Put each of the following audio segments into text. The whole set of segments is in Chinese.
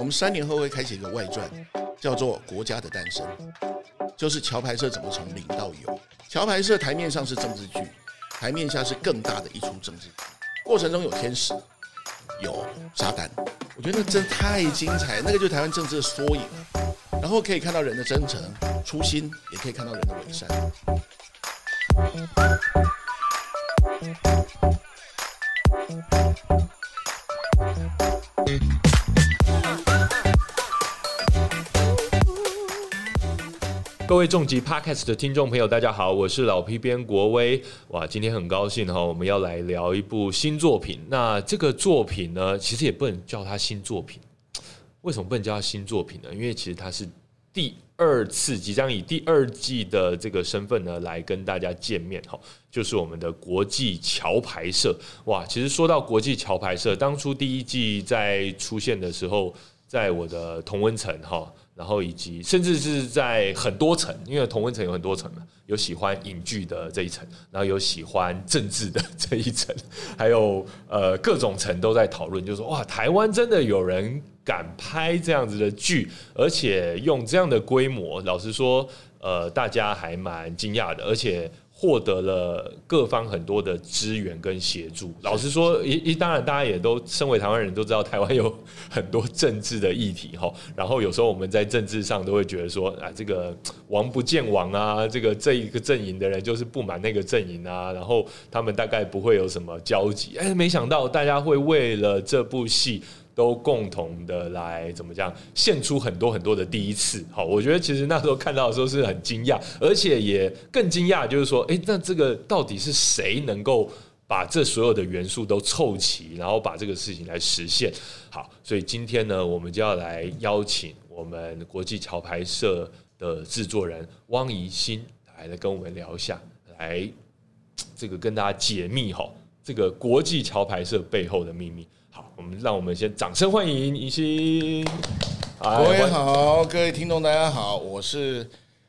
我们三年后会开启一个外传，叫做《国家的诞生》，就是桥牌社怎么从零到有。桥牌社台面上是政治剧，台面下是更大的一出政治剧，过程中有天使，有撒旦，我觉得那真太精彩，那个就是台湾政治的缩影。然后可以看到人的真诚、初心，也可以看到人的伪善。各位重疾 Podcast 的听众朋友，大家好，我是老皮编国威。哇，今天很高兴哈，我们要来聊一部新作品。那这个作品呢，其实也不能叫它新作品。为什么不能叫它新作品呢？因为其实它是第二次，即将以第二季的这个身份呢来跟大家见面哈，就是我们的国际桥牌社。哇，其实说到国际桥牌社，当初第一季在出现的时候，在我的同温层哈。然后以及甚至是在很多层，因为同温层有很多层嘛，有喜欢影剧的这一层，然后有喜欢政治的这一层，还有呃各种层都在讨论，就是说哇，台湾真的有人敢拍这样子的剧，而且用这样的规模，老实说，呃，大家还蛮惊讶的，而且。获得了各方很多的资源跟协助。老实说，一一当然，大家也都身为台湾人都知道，台湾有很多政治的议题哈。然后有时候我们在政治上都会觉得说，啊，这个王不见王啊，这个这一个阵营的人就是不满那个阵营啊，然后他们大概不会有什么交集。哎，没想到大家会为了这部戏。都共同的来怎么讲，献出很多很多的第一次。好，我觉得其实那时候看到的时候是很惊讶，而且也更惊讶，就是说，哎，那这个到底是谁能够把这所有的元素都凑齐，然后把这个事情来实现？好，所以今天呢，我们就要来邀请我们国际桥牌社的制作人汪怡欣来来跟我们聊一下，来这个跟大家解密哈，这个国际桥牌社背后的秘密。好，我们让我们先掌声欢迎怡欣。各位好，各位听众大家好，我是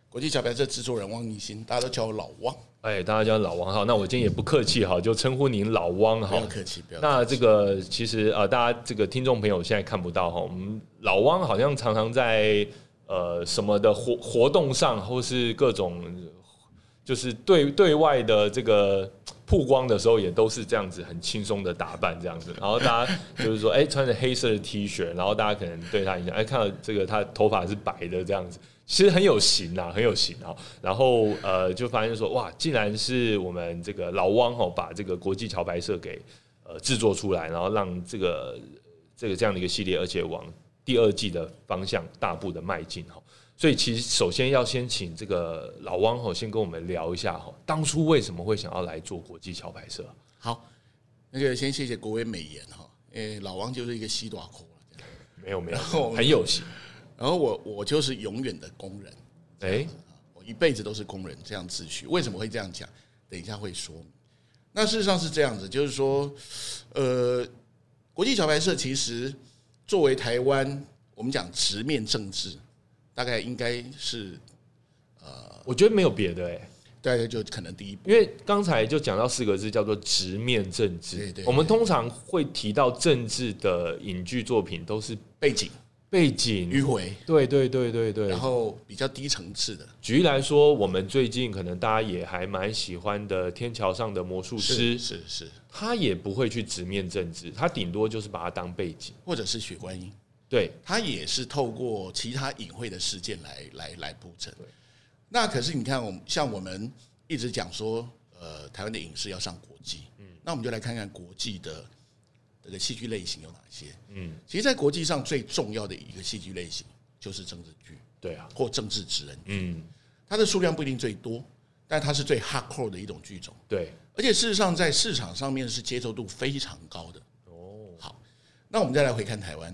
国际小白社制作人汪怡欣，大家都叫我老汪。哎，大家叫老汪哈，那我今天也不客气哈，就称呼您老汪哈。不要客气，不要。那这个其实呃，大家这个听众朋友现在看不到哈，我们老汪好像常常在呃什么的活活动上，或是各种。就是对对外的这个曝光的时候，也都是这样子很轻松的打扮这样子，然后大家就是说，哎，穿着黑色的 T 恤，然后大家可能对他印象，哎，看到这个他头发是白的这样子，其实很有型啊，很有型啊。然后呃，就发现说，哇，竟然是我们这个老汪哦，把这个国际桥牌社给呃制作出来，然后让这个这个这样的一个系列，而且往第二季的方向大步的迈进哈。所以其实首先要先请这个老汪哈，先跟我们聊一下哈，当初为什么会想要来做国际桥牌社？好，那个先谢谢国威美颜哈，诶，老汪就是一个西短裤没有没有，很有型。然后我我就是永远的工人，哎，我一辈子都是工人这样自诩。为什么会这样讲？等一下会说。那事实上是这样子，就是说，呃，国际桥牌社其实作为台湾，我们讲直面政治。大概应该是，呃，我觉得没有别的哎，大概就可能第一步，因为刚才就讲到四个字叫做直面政治。对对，我们通常会提到政治的影剧作品都是背景、背景迂回。对对对对对，然后比较低层次的。举例来说，我们最近可能大家也还蛮喜欢的《天桥上的魔术师》，是是，他也不会去直面政治，他顶多就是把它当背景，或者是雪观音。对，它也是透过其他隐晦的事件来来来铺陈。那可是你看，我们像我们一直讲说，呃，台湾的影视要上国际，嗯，那我们就来看看国际的这个戏剧类型有哪些。嗯，其实，在国际上最重要的一个戏剧类型就是政治剧，对啊，或政治职人剧。嗯，它的数量不一定最多，但它是最 hardcore 的一种剧种。对，而且事实上在市场上面是接受度非常高的。哦，好，那我们再来回看台湾。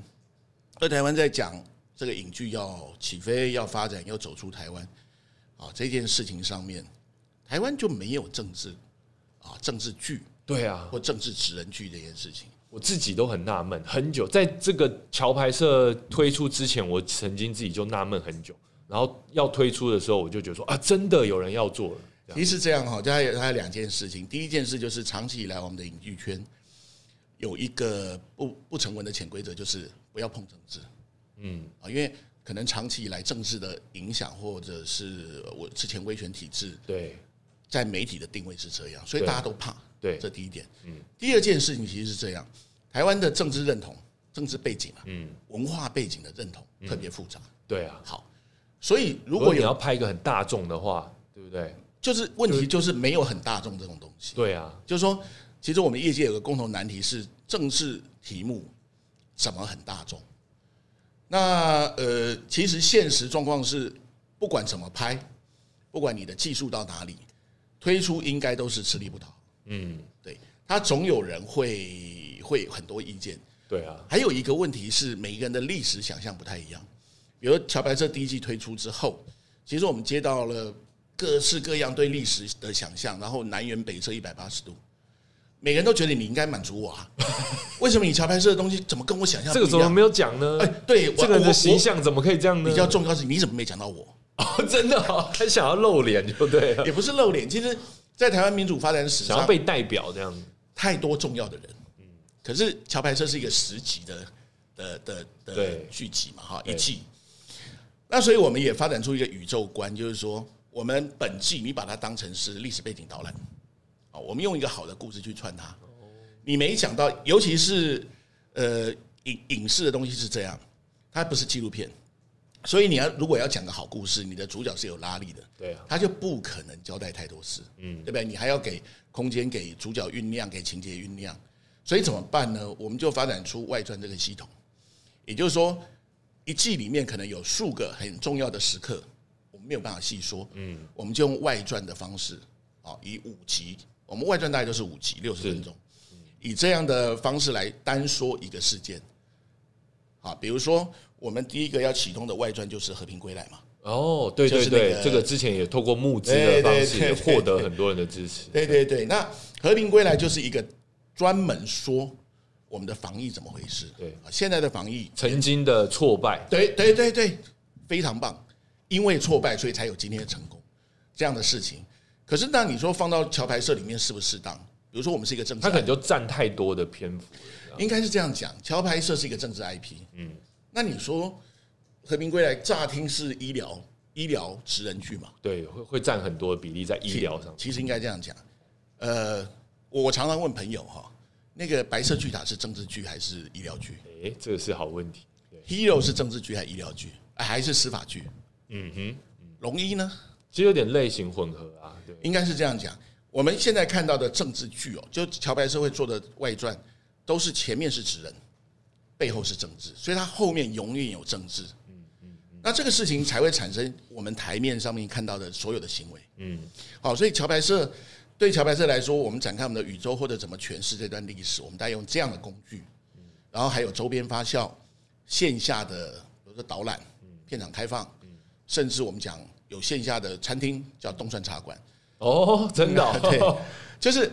而台湾在讲这个影剧要起飞、要发展、要走出台湾啊这件事情上面，台湾就没有政治啊政治剧对啊或政治职人剧这件事情，我自己都很纳闷很久。在这个桥牌社推出之前，我曾经自己就纳闷很久。然后要推出的时候，我就觉得说啊，真的有人要做了。其实这样哈，它有它有两件事情。第一件事就是长期以来我们的影剧圈有一个不不成文的潜规则，就是。不要碰政治，嗯啊，因为可能长期以来政治的影响，或者是我之前威权体制对在媒体的定位是这样，所以大家都怕。对，这第一点。嗯，第二件事情其实是这样，台湾的政治认同、政治背景啊，嗯，文化背景的认同特别复杂。对啊，好，所以如如果你要拍一个很大众的话，对不对？就是问题就是没有很大众这种东西。对啊，就是说，其实我们业界有个共同难题是政治题目怎么很大众。那呃，其实现实状况是，不管怎么拍，不管你的技术到哪里，推出应该都是吃力不讨好。嗯，对，他总有人会会很多意见。对啊，还有一个问题是，每一个人的历史想象不太一样。比如桥牌社第一季推出之后，其实我们接到了各式各样对历史的想象，然后南辕北辙一百八十度，每个人都觉得你应该满足我啊。为什么你桥牌社的东西怎么跟我想象这个怎么没有讲呢？哎，对，这个人的形象怎么可以这样呢？比较重要是，你怎么没讲到我？哦，真的哦，他想要露脸就对了，也不是露脸，其实，在台湾民主发展史上，想要被代表这样子，太多重要的人。嗯，可是桥牌社是一个十集的的的的剧集嘛，哈，一季。那所以我们也发展出一个宇宙观，就是说，我们本季你把它当成是历史背景导览，啊，我们用一个好的故事去串它。你没讲到，尤其是呃影影视的东西是这样，它不是纪录片，所以你要如果要讲个好故事，你的主角是有拉力的，对啊，他就不可能交代太多事，嗯，对不对？你还要给空间给主角酝酿，给情节酝酿，所以怎么办呢？我们就发展出外传这个系统，也就是说。一季里面可能有数个很重要的时刻，我们没有办法细说。嗯，我们就用外传的方式，啊，以五集，我们外传大概就是五集，六十分钟，以这样的方式来单说一个事件。啊，比如说我们第一个要启动的外传就是《和平归来》嘛。哦，对对对，这个之前也透过募资的方式获得很多人的支持。对对对，那《和平归来》就是一个专门说。我们的防疫怎么回事？对啊，现在的防疫曾经的挫败，对对对对，非常棒。因为挫败，所以才有今天的成功这样的事情。可是，那你说放到桥牌社里面适不适当？比如说，我们是一个政治，他可能就占太多的篇幅。应该是这样讲，桥牌社是一个政治 IP。嗯，那你说和平归来乍听是医疗医疗职人剧嘛？对，会会占很多比例在医疗上。其实应该这样讲。呃，我常常问朋友哈。那个白色巨塔是政治剧还是医疗剧？哎，这个是好问题。Hero 是政治剧还是医疗剧？还是司法剧？嗯哼，龙一呢？其实有点类型混合啊。对，应该是这样讲。我们现在看到的政治剧哦，就乔白社会做的外传，都是前面是纸人，背后是政治，所以它后面永远有政治。嗯嗯，那这个事情才会产生我们台面上面看到的所有的行为。嗯，好，所以乔白社。对乔白社来说，我们展开我们的宇宙或者怎么诠释这段历史，我们大概用这样的工具，然后还有周边发酵、线下的比如说导览、片场开放，甚至我们讲有线下的餐厅叫东川茶馆。哦，真的，对，就是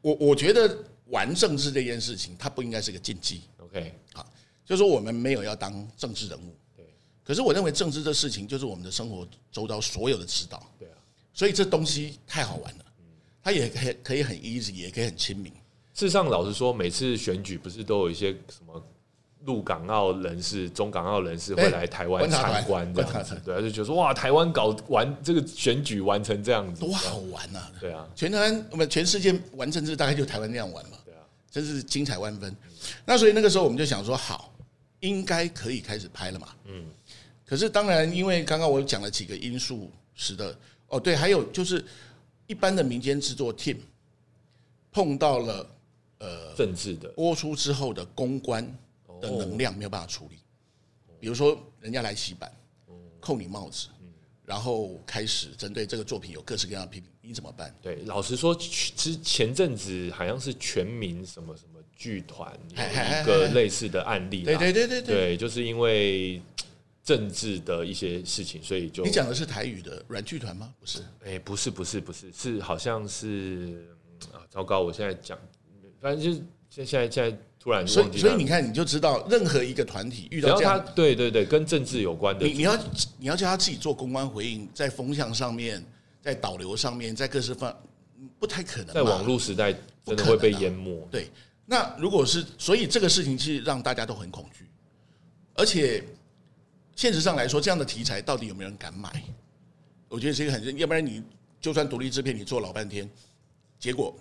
我我觉得玩政治这件事情，它不应该是个禁忌。OK，好，就是说我们没有要当政治人物，对。可是我认为政治这事情就是我们的生活周遭所有的指导，对啊。所以这东西太好玩了。它也可以可以很 easy，也可以很亲民。事实上，老实说，每次选举不是都有一些什么陆港澳人士、中港澳人士会来台湾参观这样子，对，就觉得说哇，台湾搞完这个选举完成这样子，多好玩啊！对啊，全台湾我们全世界玩政治大概就台湾那样玩嘛，对啊，真是精彩万分。那所以那个时候我们就想说，好，应该可以开始拍了嘛。嗯。可是当然，因为刚刚我讲了几个因素，使得哦，对，还有就是。一般的民间制作 team 碰到了呃政治的播出之后的公关的能量没有办法处理，比如说人家来洗版，扣你帽子，然后开始针对这个作品有各式各样的批评，你怎么办？对，老实说，之前阵子好像是全民什么什么剧团有一个类似的案例，对对对对对，就是因为。政治的一些事情，所以就你讲的是台语的软剧团吗？不是，哎，不是，不是，不是，是好像是啊，糟糕！我现在讲，反正就是现现在现在突然所以所以你看，你就知道任何一个团体遇到这样，对对对，跟政治有关的，你你要你要叫他自己做公关回应，在风向上面，在导流上面，在各式方不太可能，在网络时代真的会被淹没。对，那如果是，所以这个事情是让大家都很恐惧，而且。现实上来说，这样的题材到底有没有人敢买？我觉得是一个很，要不然你就算独立制片，你做老半天，结果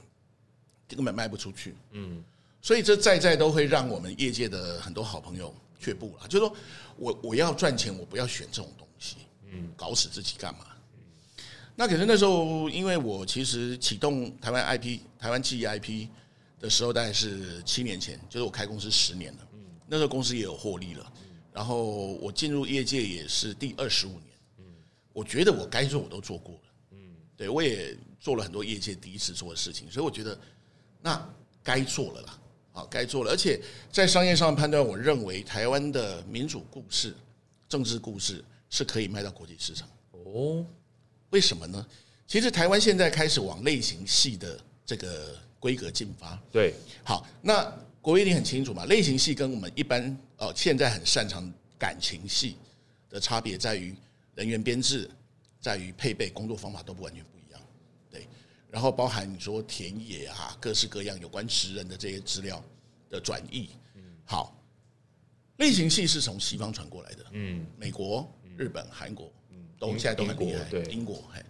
根本卖不出去。嗯，所以这在在都会让我们业界的很多好朋友却步了。就是说我我要赚钱，我不要选这种东西。嗯，搞死自己干嘛？那可是那时候，因为我其实启动台湾 IP、台湾记忆 IP 的时候，大概是七年前，就是我开公司十年了。嗯，那时候公司也有获利了。然后我进入业界也是第二十五年。嗯，我觉得我该做我都做过了。嗯，对我也做了很多业界第一次做的事情，所以我觉得那该做了啦。好，该做了。而且在商业上的判断，我认为台湾的民主故事、政治故事是可以卖到国际市场。哦。为什么呢？其实台湾现在开始往类型戏的这个规格进发。对，好，那国威你很清楚嘛？类型戏跟我们一般哦现在很擅长感情戏的差别在于人员编制，在于配备工作方法都不完全然后包含你说田野啊，各式各样有关职人的这些资料的转译。嗯，好，类型戏是从西方传过来的。嗯，美国、日本、韩国。都现在都很厉害，对英国，嘿，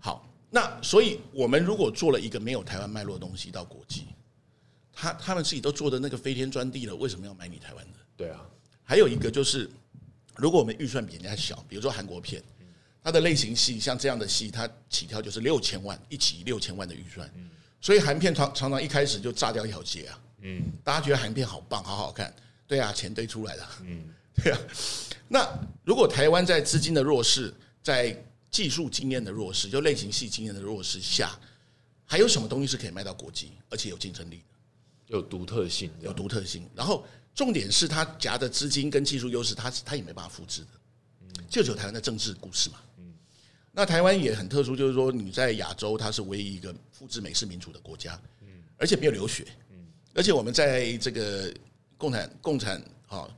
好，那所以我们如果做了一个没有台湾脉络的东西到国际，他他们自己都做的那个飞天专地了，为什么要买你台湾的？对啊，还有一个就是，如果我们预算比人家小，比如说韩国片，它的类型戏像这样的戏，它起跳就是六千万一集六千万的预算，所以韩片常常常一开始就炸掉一条街啊，嗯，大家觉得韩片好棒，好好看，对啊，钱堆出来了，嗯，对啊。那如果台湾在资金的弱势，在技术经验的弱势，就类型戏经验的弱势下，还有什么东西是可以卖到国际，而且有竞争力的，有独特性，有独特性。然后重点是它夹的资金跟技术优势，它它也没办法复制的。就只有台湾的政治故事嘛。嗯。那台湾也很特殊，就是说你在亚洲，它是唯一一个复制美式民主的国家。嗯。而且没有流血。嗯。而且我们在这个共产共产啊。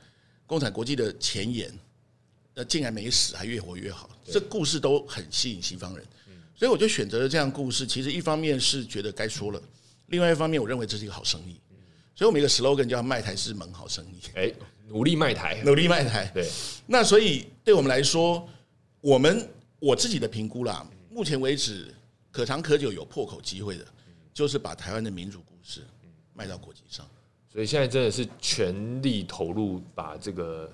共产国际的前沿，那竟然没死，还越活越好，这故事都很吸引西方人，所以我就选择了这样故事。其实一方面是觉得该说了，另外一方面我认为这是一个好生意，所以我们一个 slogan 叫“卖台是门好生意”。哎，努力卖台，努力卖台。对，那所以对我们来说，我们我自己的评估啦，目前为止可长可久有破口机会的，就是把台湾的民主故事卖到国际上。所以现在真的是全力投入把这个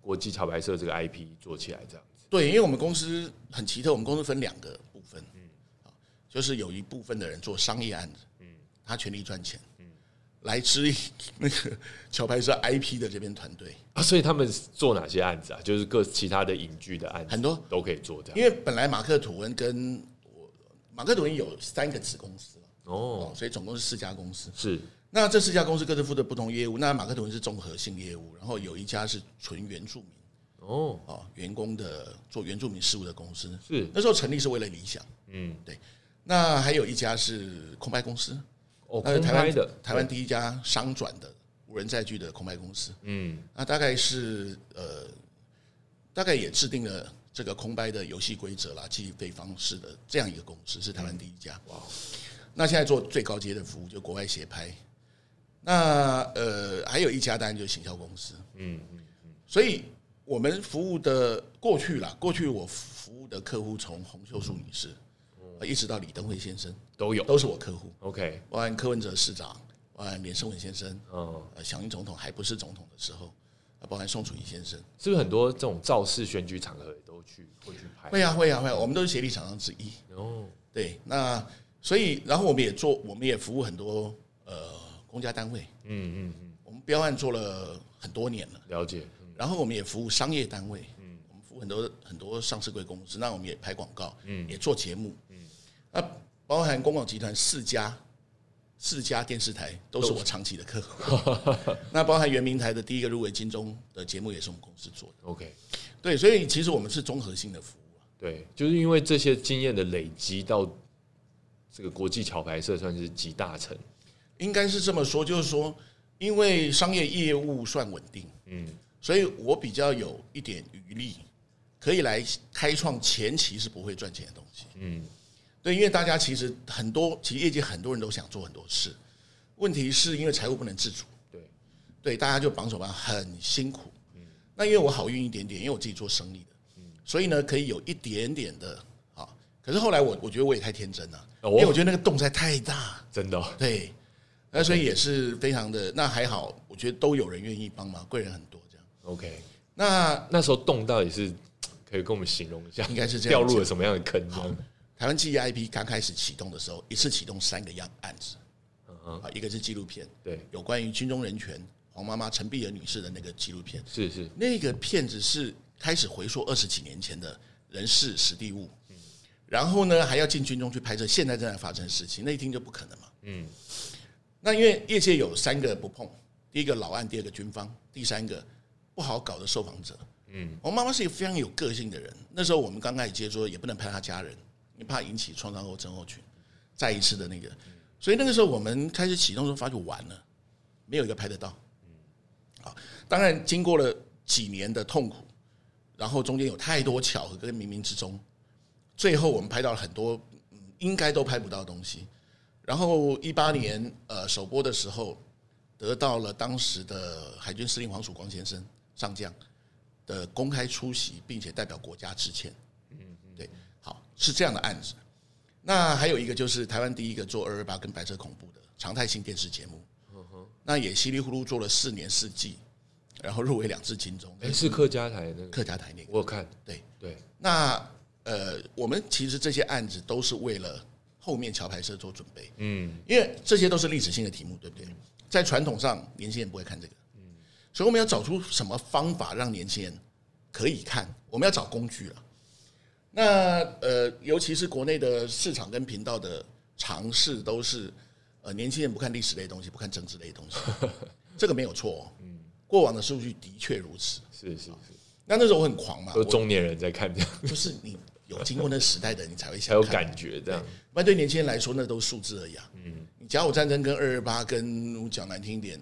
国际桥牌社这个 IP 做起来，这样子。对，因为我们公司很奇特，我们公司分两个部分，嗯，就是有一部分的人做商业案子，嗯，他全力赚钱，嗯，来自那个桥牌社 IP 的这边团队。啊，所以他们做哪些案子啊？就是各其他的影剧的案子，很多。都可以做这样。因为本来马克吐温跟我马克吐温有三个子公司哦，所以总共是四家公司，是。那这四家公司各自负责不同业务。那马克吐温是综合性业务，然后有一家是纯原住民。哦，哦，员工的做原住民事务的公司。是。那时候成立是为了理想，嗯，对。那还有一家是空白公司，哦，是台湾的台湾第一家商转的无人载具的空拍公司，嗯，那大概是呃，大概也制定了这个空拍的游戏规则啦、计费方式的这样一个公司，是台湾第一家。哇，那现在做最高阶的服务，就国外协拍。那呃，还有一家当然就是行销公司，嗯嗯嗯，所以我们服务的过去啦，过去我服务的客户从洪秀树女士，一直到李登辉先生都有，都是我客户。OK，包含柯文哲市长，包含连胜文先生，哦，响应总统还不是总统的时候，啊，包含宋楚瑜先生，是不是很多这种造势选举场合都去会去拍？会啊会啊会，我们都是协力厂商之一。哦，对，那所以然后我们也做，我们也服务很多呃。公家单位，嗯嗯嗯，我们标案做了很多年了，了解。然后我们也服务商业单位，嗯，我们服务很多很多上市贵公司，那我们也拍广告，嗯，也做节目，嗯，那包含公广集团四家四家电视台都是我长期的客户，那包含圆明台的第一个入围金钟的节目也是我们公司做的，OK，对，所以其实我们是综合性的服务对，就是因为这些经验的累积到这个国际桥牌社算是集大成。应该是这么说，就是说，因为商业业务算稳定，嗯，所以我比较有一点余力，可以来开创前期是不会赚钱的东西，嗯，对，因为大家其实很多，其实业界很多人都想做很多事，问题是因为财务不能自主，对，对，大家就绑手绑，很辛苦，嗯，那因为我好运一点点，因为我自己做生意的，嗯所以呢可以有一点点的啊。可是后来我我觉得我也太天真了，哦因为我觉得那个洞实在太大，真的哦、对，那所以也是非常的。那还好，我觉得都有人愿意帮忙，贵人很多这样。OK，那那时候洞到底是 可以跟我们形容一下，应该是这样掉入了什么样的坑？台湾记忆 IP 刚开始启动的时候，一次启动三个样案子，啊，一个是纪录片，对，有关于军中人权黄妈妈陈碧儿女士的那个纪录片，是是，那个片子是开始回溯二十几年前的人事史地物，嗯然后呢还要进军中去拍摄现在正在发生的事情，那一听就不可能嘛。嗯，那因为业界有三个不碰，第一个老案，第二个军方，第三个不好搞的受访者。嗯，我妈妈是一个非常有个性的人。那时候我们刚开始接触，也不能拍她家人，你怕引起创伤后症候群，再一次的那个，所以那个时候我们开始启动的时候，发觉完了，没有一个拍得到。好，当然经过了几年的痛苦，然后中间有太多巧合跟冥冥之中，最后我们拍到了很多应该都拍不到的东西。然后一八年呃首播的时候，得到了当时的海军司令黄曙光先生上将的公开出席，并且代表国家致歉。是这样的案子。那还有一个就是台湾第一个做二二八跟白色恐怖的常态性电视节目，那也稀里糊涂做了四年四季，然后入围两次金钟，哎，是客家台那个，客家台那个。我有看，对，对，那呃，我们其实这些案子都是为了后面桥牌社做准备，嗯，因为这些都是历史性的题目，对不对？在传统上，年轻人不会看这个，所以我们要找出什么方法让年轻人可以看，我们要找工具了。那呃，尤其是国内的市场跟频道的尝试，都是呃年轻人不看历史类的东西，不看政治类的东西，这个没有错、哦。过往的数据的确如此。是是是，那那时候我很狂嘛，都中年人在看这样，就是你有经过那时代的，你才会才有感觉这样。不然对年轻人来说，那都是数字而已啊。嗯，你甲午战争跟二二八，跟我讲难听一点，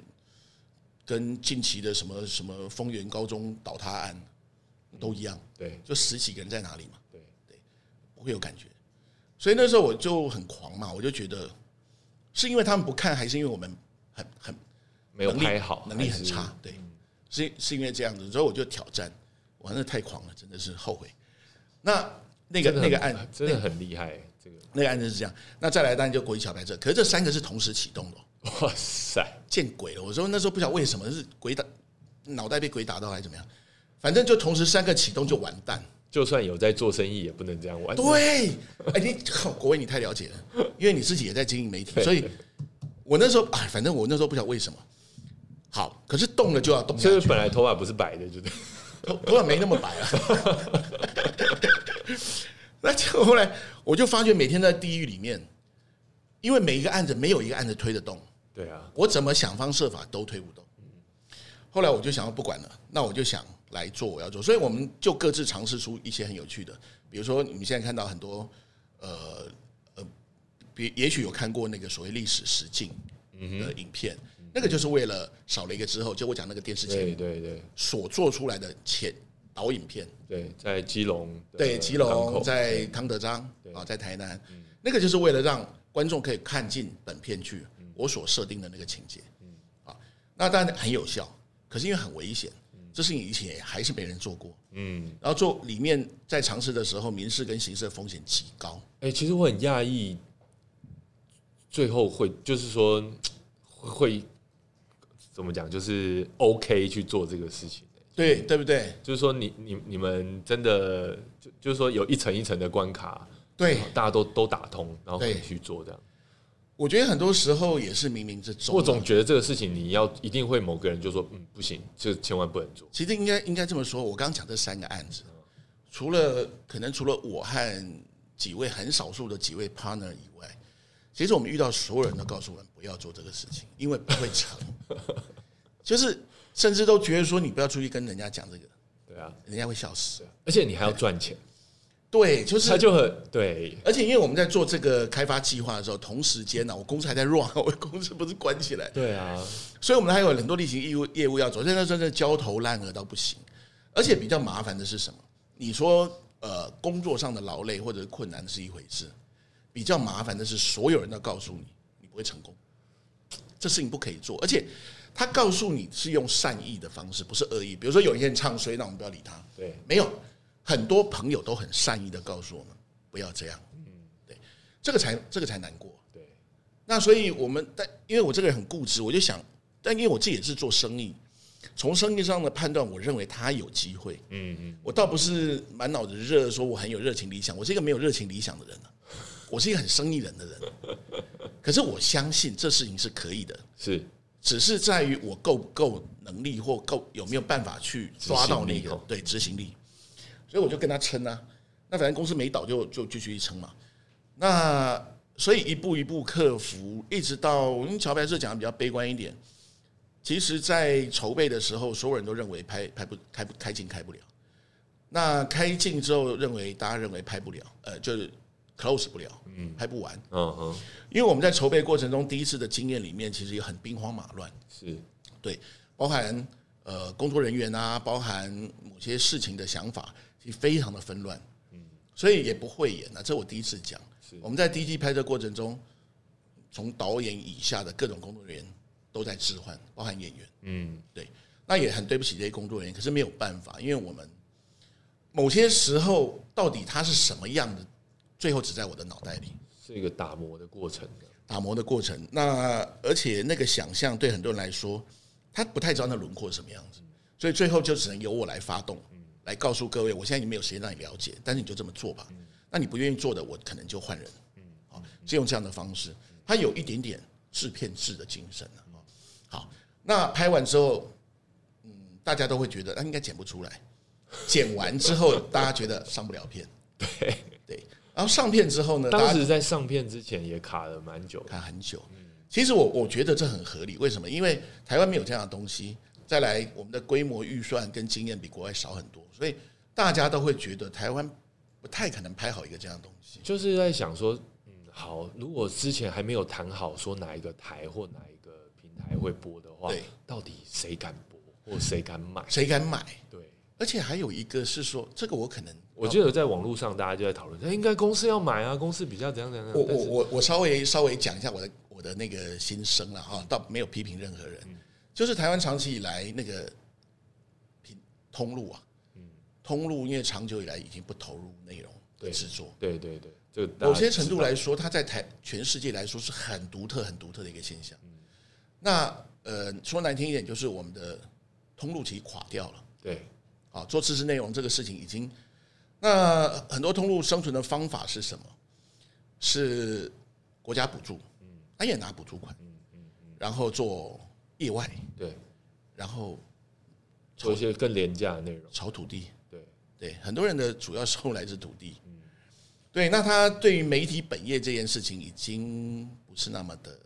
跟近期的什么什么丰原高中倒塌案都一样，对。就十几个人在哪里嘛，会有感觉。所以那时候我就很狂嘛，我就觉得是因为他们不看，还是因为我们很很没有拍好，能力很差，对，是是因为这样子，所以我就挑战，我那太狂了，真的是后悔。那那个那个案，真的很厉害，这个那个案子是这样，那再来当然就国际桥牌社，可是这三个是同时启动的哦、哇塞，见鬼了！我说那时候不晓得为什么是鬼打脑袋被鬼打到还是怎么样，反正就同时三个启动就完蛋。就算有在做生意，也不能这样玩。对，哎，你国威你太了解了，因为你自己也在经营媒体，所以我那时候哎，反正我那时候不晓得为什么。好，可是动了就要动就是本来头发不是白的，就是头头发没那么白啊。那结果后来我就发觉每天在地狱里面，因为每一个案子没有一个案子推得动，对啊，我怎么想方设法都推不动。后来我就想要不管了，那我就想来做我要做，所以我们就各自尝试出一些很有趣的，比如说你们现在看到很多呃呃，别也许有看过那个所谓历史实境的影片，那个就是为了少了一个之后，就我讲那个电视节对目对对所做出来的前导影片，对，在基隆对，基隆在汤德章啊，在台南，那个就是为了让观众可以看进本片去我所设定的那个情节，啊，那当然很有效，可是因为很危险，这事情以前也还是没人做过，嗯，然后做里面在尝试的时候，民事跟刑事的风险极高，哎、其实我很讶异，最后会就是说会 会怎么讲，就是 OK 去做这个事情。对对不对？就是说你，你你们真的就就是说有一层一层的关卡，对，大家都都打通，然后可以去做这样。我觉得很多时候也是冥冥之中啊，我总觉得这个事情你要一定会某个人就说，嗯，不行，这千万不能做。其实应该应该这么说，我刚刚讲这三个案子，除了可能除了我和几位很少数的几位 partner 以外，其实我们遇到所有人都告诉我们不要做这个事情，因为不会成，就是甚至都觉得说你不要出去跟人家讲这个，对啊，人家会笑死。而且你还要赚钱，对，就是他就很对，而且因为我们在做这个开发计划的时候，同时间呢、我公司还在 run，我公司不是关起来，对啊，所以我们还有很多例行业务业务要做，现在真的焦头烂额到不行。而且比较麻烦的是什么？你说呃，工作上的劳累或者是困难是一回事，比较麻烦的是所有人都告诉你你不会成功，这事情不可以做。而且他告诉你是用善意的方式，不是恶意。比如说有一些人唱衰，那我们不要理他。对，没有很多朋友都很善意的告诉我们不要这样。嗯，对，这个才这个才难过。对，那所以我们但因为我这个人很固执，我就想，但因为我自己也是做生意，从生意上的判断，我认为他有机会。嗯嗯，我倒不是满脑子热，说我很有热情理想，我是一个没有热情理想的人啊。我是一个很生意人的人，可是我相信这事情是可以的，是。只是在于我够不够能力或够有没有办法去抓到那个对执行力，所以我就跟他撑啊。那反正公司没倒就就继续撑嘛。那所以一步一步克服，一直到因为乔白社讲的比较悲观一点，其实，在筹备的时候，所有人都认为拍拍不开不开镜开不了。那开镜之后，认为大家认为拍不了，呃，就是 close 不了，嗯，拍不完。嗯嗯，因为我们在筹备过程中，第一次的经验里面，其实也很兵荒马乱，是对，包含呃工作人员啊，包含某些事情的想法，非常的纷乱，嗯，所以也不会演啊，这我第一次讲。我们在第一季拍摄过程中，从导演以下的各种工作人员都在置换，包含演员，嗯，对，那也很对不起这些工作人员，可是没有办法，因为我们某些时候到底他是什么样的，最后只在我的脑袋里。是一个打磨的过程的。打磨的过程。那而且那个想象对很多人来说，他不太知道那轮廓是什么样子，所以最后就只能由我来发动，来告诉各位，我现在已经没有时间让你了解，但是你就这么做吧。那你不愿意做的，我可能就换人。好，是用这样的方式，他有一点点制片制的精神了。好，那拍完之后，嗯，大家都会觉得那应该剪不出来。剪完之后，大家觉得上不了片。对，对，然后上片之后呢，当时在上片之前也卡了蛮久卡。很久。其实我我觉得这很合理，为什么？因为台湾没有这样的东西，再来我们的规模预算跟经验比国外少很多，所以大家都会觉得台湾不太可能拍好一个这样的东西。就是在想说，嗯，好，如果之前还没有谈好说哪一个台或哪一个平台会播的话对，到底谁敢播或谁敢买？谁敢买？对，而且还有一个是说，这个我可能我记得在网络上大家就在讨论，那，应该公司要买啊，公司比较怎样怎样。我我我我稍微稍微讲一下我的我的那个心声了哈，倒没有批评任何人，就是台湾长期以来那个平通路啊，通路因为长久以来已经不投入内容的对制作，对对对，这个大家某些程度来说，它在台全世界来说是很独特、很独特的一个现象。那呃，说难听一点，就是我们的通路其实垮掉了。对啊，做知识内容这个事情已经，那很多通路生存的方法是什么？是国家补助，他也拿补助款，然后做业外，对，然后做一些更廉价的内容。炒土地。对，对，很多人的主要收入来自土地。对，那他对于媒体本业这件事情已经不是那么的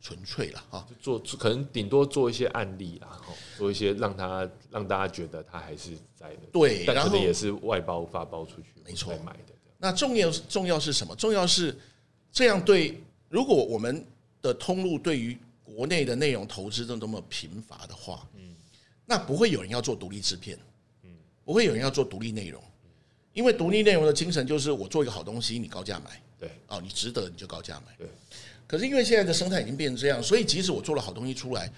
纯粹了哈。做可能顶多做一些案例啦，哈，做一些让他让大家觉得他还是在的。对但可能也是外包发包出去，没错买的。那重要重要是什么？重要是这样对，如果我们的通路对于国内的内容投资都那么贫乏的话，嗯，那不会有人要做独立制片，嗯，不会有人要做独立内容，因为独立内容的精神就是我做一个好东西，你高价买，对。哦，你值得你就高价买，对。可是因为现在的生态已经变成这样，所以即使我做了好东西出来，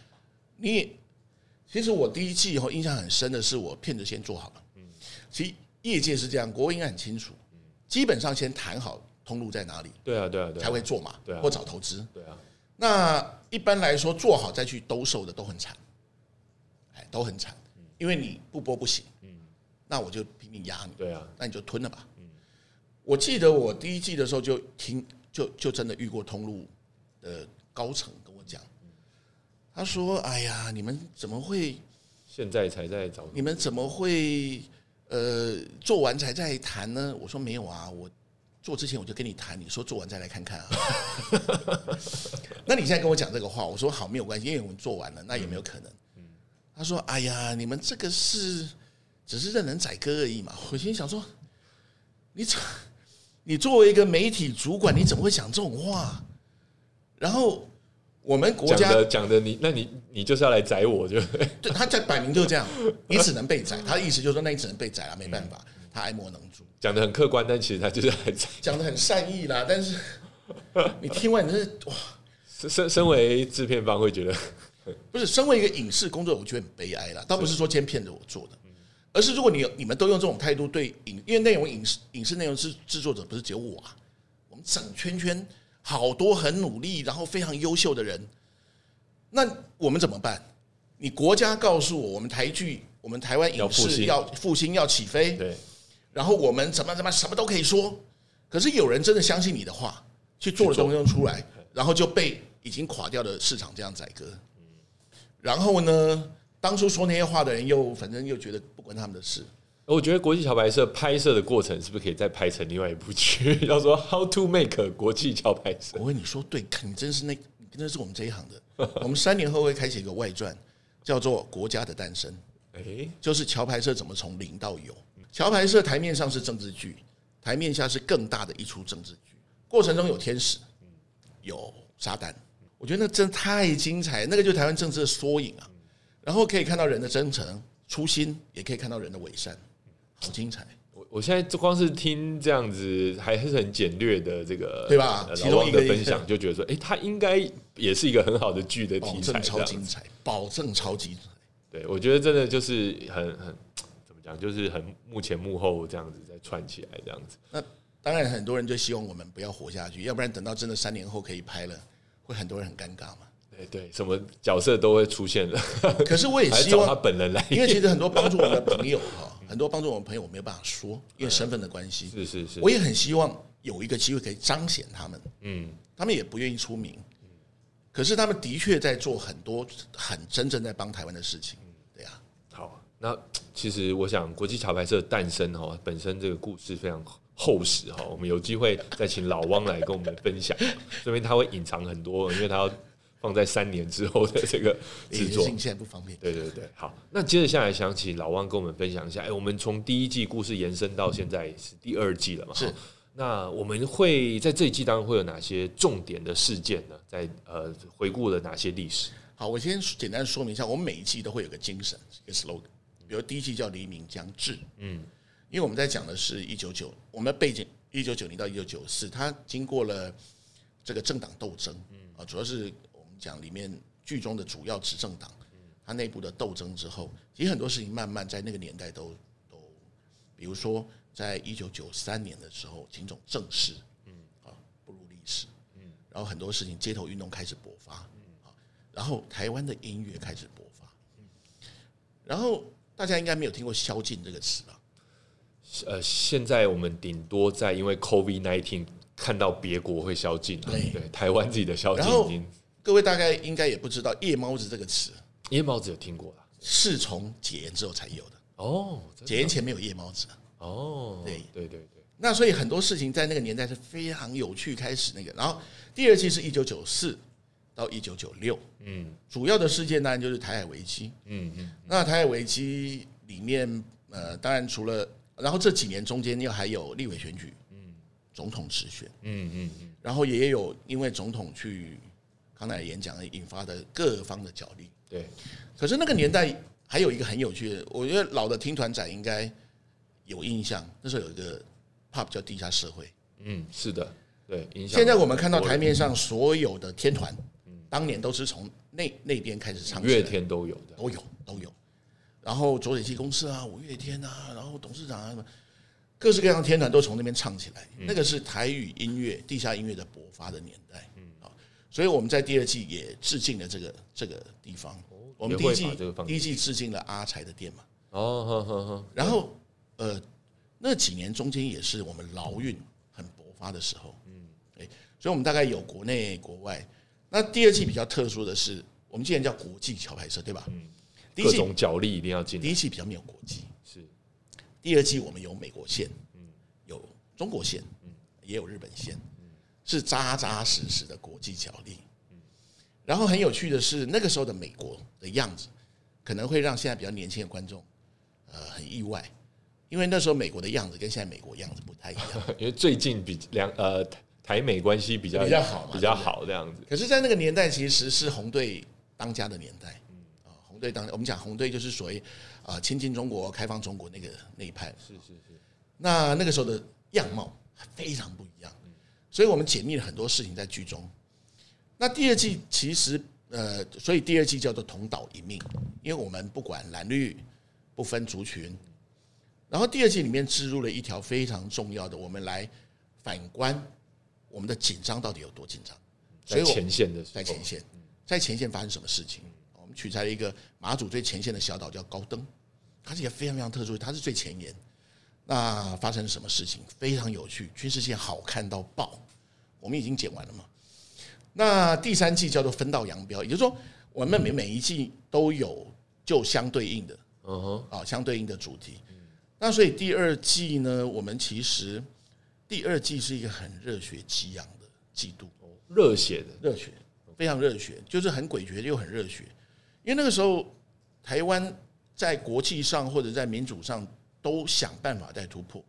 你也其实我第一季以后印象很深的是，我片子先做好了。嗯，其实业界是这样，国外应该很清楚，基本上先谈好通路在哪里对啊，对啊，对才啊，会做嘛，对啊。或找投资。对啊，那一般来说做好再去兜售的都很惨，哎，都很惨，因为你不播不行，嗯，那我就拼命压你，对啊，那你就吞了吧。我记得我第一季的时候就听，就就真的遇过通路的高层跟我讲，他说：“哎呀，你们怎么会？现在才在找你们怎么会？呃，做完才在谈呢？”我说：“没有啊，我做之前我就跟你谈，你说做完再来看看啊。”那你现在跟我讲这个话，我说好没有关系，因为我们做完了，那有没有可能？他说：“哎呀，你们这个是只是任人宰割而已嘛。”我心里想说：“你怎你作为一个媒体主管，你怎么会讲这种话？”然后我们国家讲的你，那你你就是要来宰我，就对他在摆明就是这样，你只能被宰。他的意思就是说，那你只能被宰了，没办法，他爱莫能助，讲的很客观，但其实他就是来宰。讲的很善意啦。但是 你听完你是哇，身身身为制片方会觉得 不是，身为一个影视工作者，我觉得很悲哀啦。倒不是说今天骗着我做的，而是如果你你们都用这种态度对影，因为内容影视影视内容是制作者，不是只有我啊，我们整圈圈好多很努力，然后非常优秀的人，那我们怎么办？你国家告诉我，我们台剧，我们台湾影视要复兴，要起飞，对，然后我们怎么怎么什么都可以说，可是有人真的相信你的话，去做了东西出来，然后就被已经垮掉的市场这样宰割。然后呢，当初说那些话的人又反正又觉得不关他们的事。我觉得国际桥牌社拍摄的过程是不是可以再拍成另外一部剧，叫做《How to Make 国际桥牌社》？我跟你说，对，你真是那，你真的是我们这一行的。我们三年后会开启一个外传。叫做国家的诞生，哎，就是桥牌社怎么从零到有。桥牌社台面上是政治剧，台面下是更大的一出政治剧。过程中有天使，有撒旦，我觉得那真太精彩，那个就是台湾政治的缩影啊。然后可以看到人的真诚、初心，也可以看到人的伪善，好精彩。我我现在光是听这样子，还是很简略的这个，对吧？其中一个分享就觉得说，哎，他应该也是一个很好的剧的题材，超精彩。保证超精彩对，我觉得真的就是很很讲，就是很幕前幕后这样子在串起来这样子。那当然，很多人就希望我们不要活下去，要不然等到真的三年后可以拍了，会很多人很尴尬嘛。对对，什么角色都会出现了。可是我也希望他本人来，因为其实很多帮助我们的朋友 哈，很多帮助我们朋友我没有办法说，因为身份的关系。是是是，我也很希望有一个机会可以彰显他们。嗯，他们也不愿意出名。可是他们的确在做很多很真正在帮台湾的事情，那 其实我想国际桥牌社诞生哈，本身这个故事非常厚实哈，我们有机会再请老汪来跟我们分享，说明他会隐藏很多，因为他要放在三年之后的这个制作，现在不方便。对对对，好，那接着下来想起老汪跟我们分享一下，哎，我们从第一季故事延伸到现在是第二季了嘛？是。那我们会在这一季当中会有哪些重点的事件呢？在呃回顾了哪些历史？好，我先简单说明一下，我们每一季都会有个精神，一个 slogan。比如第一季叫“黎明将至”，嗯，因为我们在讲的是一九九，我们的背景一九九零到一九九四，它经过了这个政党斗争，嗯。啊，主要是我们讲里面剧中的主要执政党，它内部的斗争之后，其实很多事情慢慢在那个年代都都，比如说。在一九九三年的时候，秦总正式，嗯，啊，步入历史，嗯，然后很多事情，街头运动开始勃发，嗯，啊，然后台湾的音乐开始勃发，嗯，然后大家应该没有听过宵禁这个词吧？呃，现在我们顶多在因为 COVID nineteen 看到别国会宵禁，对。对，台湾自己的宵禁已经，各位大概应该也不知道夜猫子这个词，夜猫子有听过了，是从解严之后才有的，哦，解严前没有夜猫子。哦，对。对对对，那所以很多事情在那个年代是非常有趣。开始那个，然后第二季是一九九四到一九九六，嗯，主要的事件当然就是台海危机，嗯嗯。那台海危机里面，呃，当然除了，然后这几年中间又还有立委选举，嗯，总统直选，嗯嗯嗯，然后也有因为总统去康乃演讲而引发的各方的角力，对。可是那个年代还有一个很有趣的，我觉得老的听团仔应该。有印象，那时候有一个 pub 叫地下社会。嗯，是的，对。现在我们看到台面上所有的天团，当年都是从那那边开始唱。五月天都有的，都有都有。然后左水溪公司啊，五月天啊，然后董事长啊，各式各样的天团都从那边唱起来。那个是台语音乐、地下音乐的勃发的年代。嗯啊，所以我们在第二季也致敬了这个这个地方。我们第一季第一季致敬了阿财的店嘛。哦，呵呵呵。然后。呃，那几年中间也是我们劳运很勃发的时候，嗯，哎，所以我们大概有国内国外。那第二季比较特殊的是，我们既然叫国际桥牌社，对吧？嗯，各种角力一定要进。第一季比较没有国际，是。第二季我们有美国线，嗯，有中国线，嗯，也有日本线，嗯，是扎扎实实的国际角力。嗯，然后很有趣的是，那个时候的美国的样子，可能会让现在比较年轻的观众，呃，很意外。因为那时候美国的样子跟现在美国样子不太一样，因为最近比两呃台美关系比较比较好嘛，比较好这样子。可是，在那个年代，其实是红队当家的年代，嗯啊，红队当我们讲红队就是属于啊亲近中国、开放中国那个那一派，是是是。那那个时候的样貌非常不一样，所以我们解密了很多事情在剧中。那第二季其实呃，所以第二季叫做同岛一命，因为我们不管蓝绿，不分族群。然后第二季里面植入了一条非常重要的，我们来反观我们的紧张到底有多紧张。所在以前线的在前线，在前线发生什么事情？我们取材了一个马祖最前线的小岛叫高登，它是一个非常非常特殊，它是最前沿。那发生了什么事情？非常有趣，军事线好看到爆。我们已经剪完了嘛？那第三季叫做分道扬镳，也就是说，我们每每一季都有就相对应的嗯哼，啊，相对应的主题。那所以第二季呢，我们其实第二季是一个很热血激昂的季度。热血的，热血，非常热血，就是很诡谲又很热血。因为那个时候，台湾在国际上或者在民主上都想办法在突破，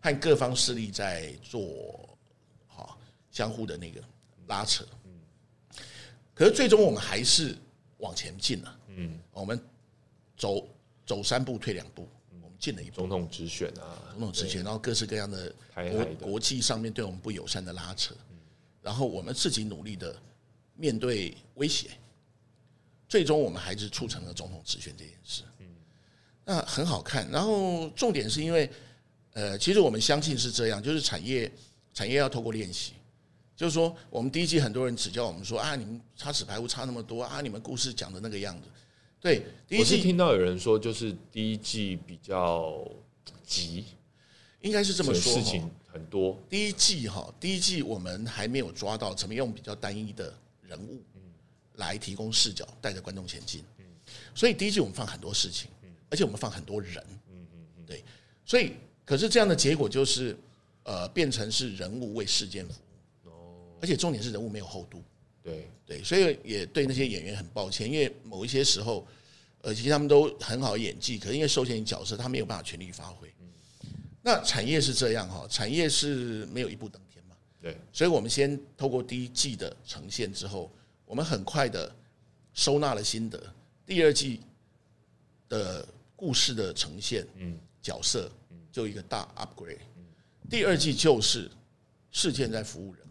和各方势力在做好相互的那个拉扯。可是最终我们还是往前进了。嗯，我们走走三步退两步，进了一步。总统直选啊，总统直选，然后各式各样的国国际上面对我们不友善的拉扯，然后我们自己努力的面对威胁，最终我们还是促成了总统直选这件事。嗯那很好看。然后重点是因为，呃，其实我们相信是这样，就是产业产业要透过练习。就是说，我们第一季很多人指教我们说啊，你们插纸牌屋差那么多啊，你们故事讲的那个样子。对，第一季我是听到有人说，就是第一季比较急，应该是这么说事情很多，第一季哈，第一季我们还没有抓到怎么用比较单一的人物来提供视角，带着观众前进。所以第一季我们放很多事情，而且我们放很多人。对，所以可是这样的结果就是，呃，变成是人物为事件服务。而且重点是人物没有厚度。对，对，所以也对那些演员很抱歉，因为某一些时候，呃，其实他们都很好演技，可是因为受限于角色，他没有办法全力发挥。那产业是这样哈，产业是没有一步登天嘛，对，所以我们先透过第一季的呈现之后，我们很快的收纳了心得，第二季的故事的呈现，嗯，角色就一个大 upgrade，第二季就是事件在服务人。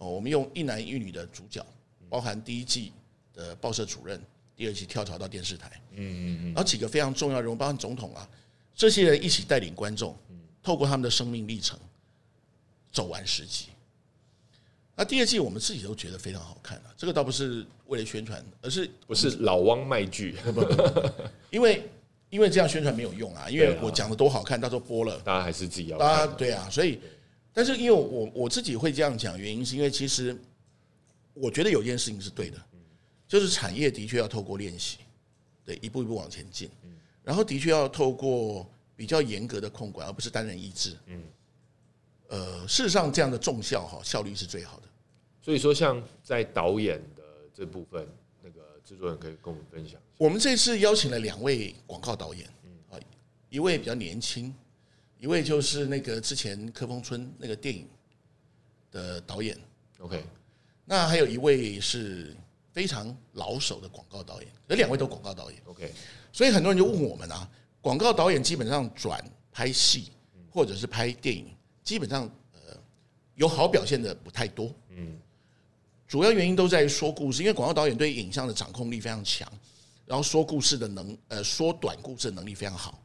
哦，我们用一男一女的主角，包含第一季的报社主任，第二季跳槽到电视台，嗯嗯嗯，然后几个非常重要的人物，包含总统啊，这些人一起带领观众，透过他们的生命历程走完十集。那第二季我们自己都觉得非常好看啊，这个倒不是为了宣传，而是不是老汪卖剧，因为因为这样宣传没有用啊，因为我讲的多好看，到时候播了，大家还是自己要大家。对啊，所以，但是因为我我自己会这样讲，原因是因为其实我觉得有件事情是对的，就是产业的确要透过练习，对，一步一步往前进，然后的确要透过比较严格的控管，而不是单人意志。嗯，呃，事实上这样的重效哈，效率是最好的。所以说，像在导演的这部分，那个制作人可以跟我们分享。我们这次邀请了两位广告导演，啊，一位比较年轻，一位就是那个之前科峰村那个电影的导演。OK，那还有一位是非常老手的广告导演，有两位都广告导演，OK，所以很多人就问我们啊，广告导演基本上转拍戏或者是拍电影，基本上呃有好表现的不太多，嗯，主要原因都在于说故事，因为广告导演对影像的掌控力非常强，然后说故事的能呃说短故事的能力非常好，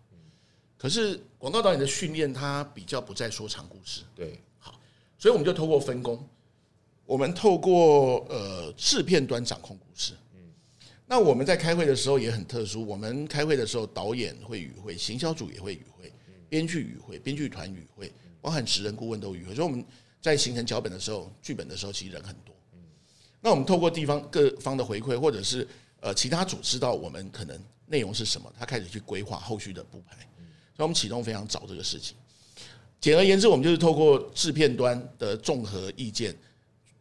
可是广告导演的训练他比较不再说长故事，对，好所以我们就透过分工，我们透过呃制片端掌控故事。嗯那我们在开会的时候也很特殊，我们开会的时候，导演会与会，行销组也会与会，编剧与会，编剧团与会，包含职人顾问都与会。所以我们在形成脚本的时候、剧本的时候，其实人很多。嗯那我们透过地方各方的回馈，或者是呃其他组知道我们可能内容是什么，他开始去规划后续的布排。所以我们启动非常早这个事情。简而言之，我们就是透过制片端的综合意见，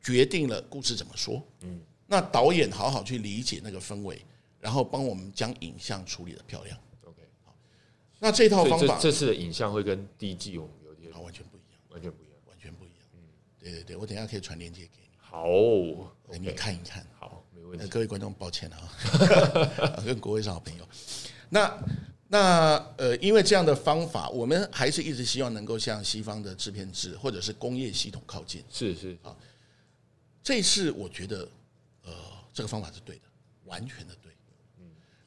决定了故事怎么说。嗯，那导演好好去理解那个氛围，然后帮我们将影像处理的漂亮。OK，好那这套方法这次的影像会跟第一季我们有点啊完全不一样，完全不一样。完全不一样。嗯，对对对，我等一下可以传链接给你，好哎你看一看。好，没问呃，题。各位观众，抱歉啊，跟国会是好朋友。那那呃，因为这样的方法，我们还是一直希望能够向西方的制片制或者是工业系统靠近。是是，这一次我觉得，呃，这个方法是对的，完全的对。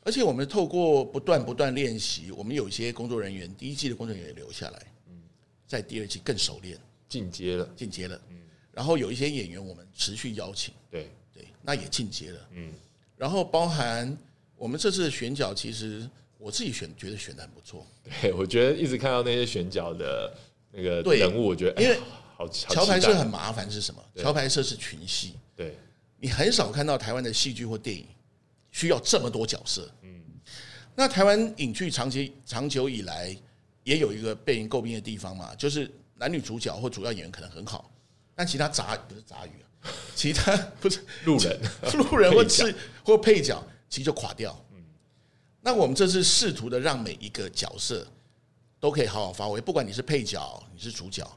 而且我们透过不断不断练习，我们有一些工作人员，第一季的工作人员也留下来，在第二季更熟练进阶了，进阶了。然后有一些演员我们持续邀请，对，对，那也进阶了。嗯，然后包含我们这次的选角，其实我自己选觉得选的很不错。对，我觉得一直看到那些选角的那个人物，我觉得因为哎好好桥牌社很麻烦是什么？桥牌社是群戏，对，你很少看到台湾的戏剧或电影需要这么多角色。嗯，那台湾影剧长期长久以来也有一个被人诟病的地方嘛，就是男女主角或主要演员可能很好，但其他杂不是杂鱼啊，其他 不是路人 路人或是或配角，其实就垮掉。那我们这次试图的让每一个角色都可以好好发挥，不管你是配角，你是主角，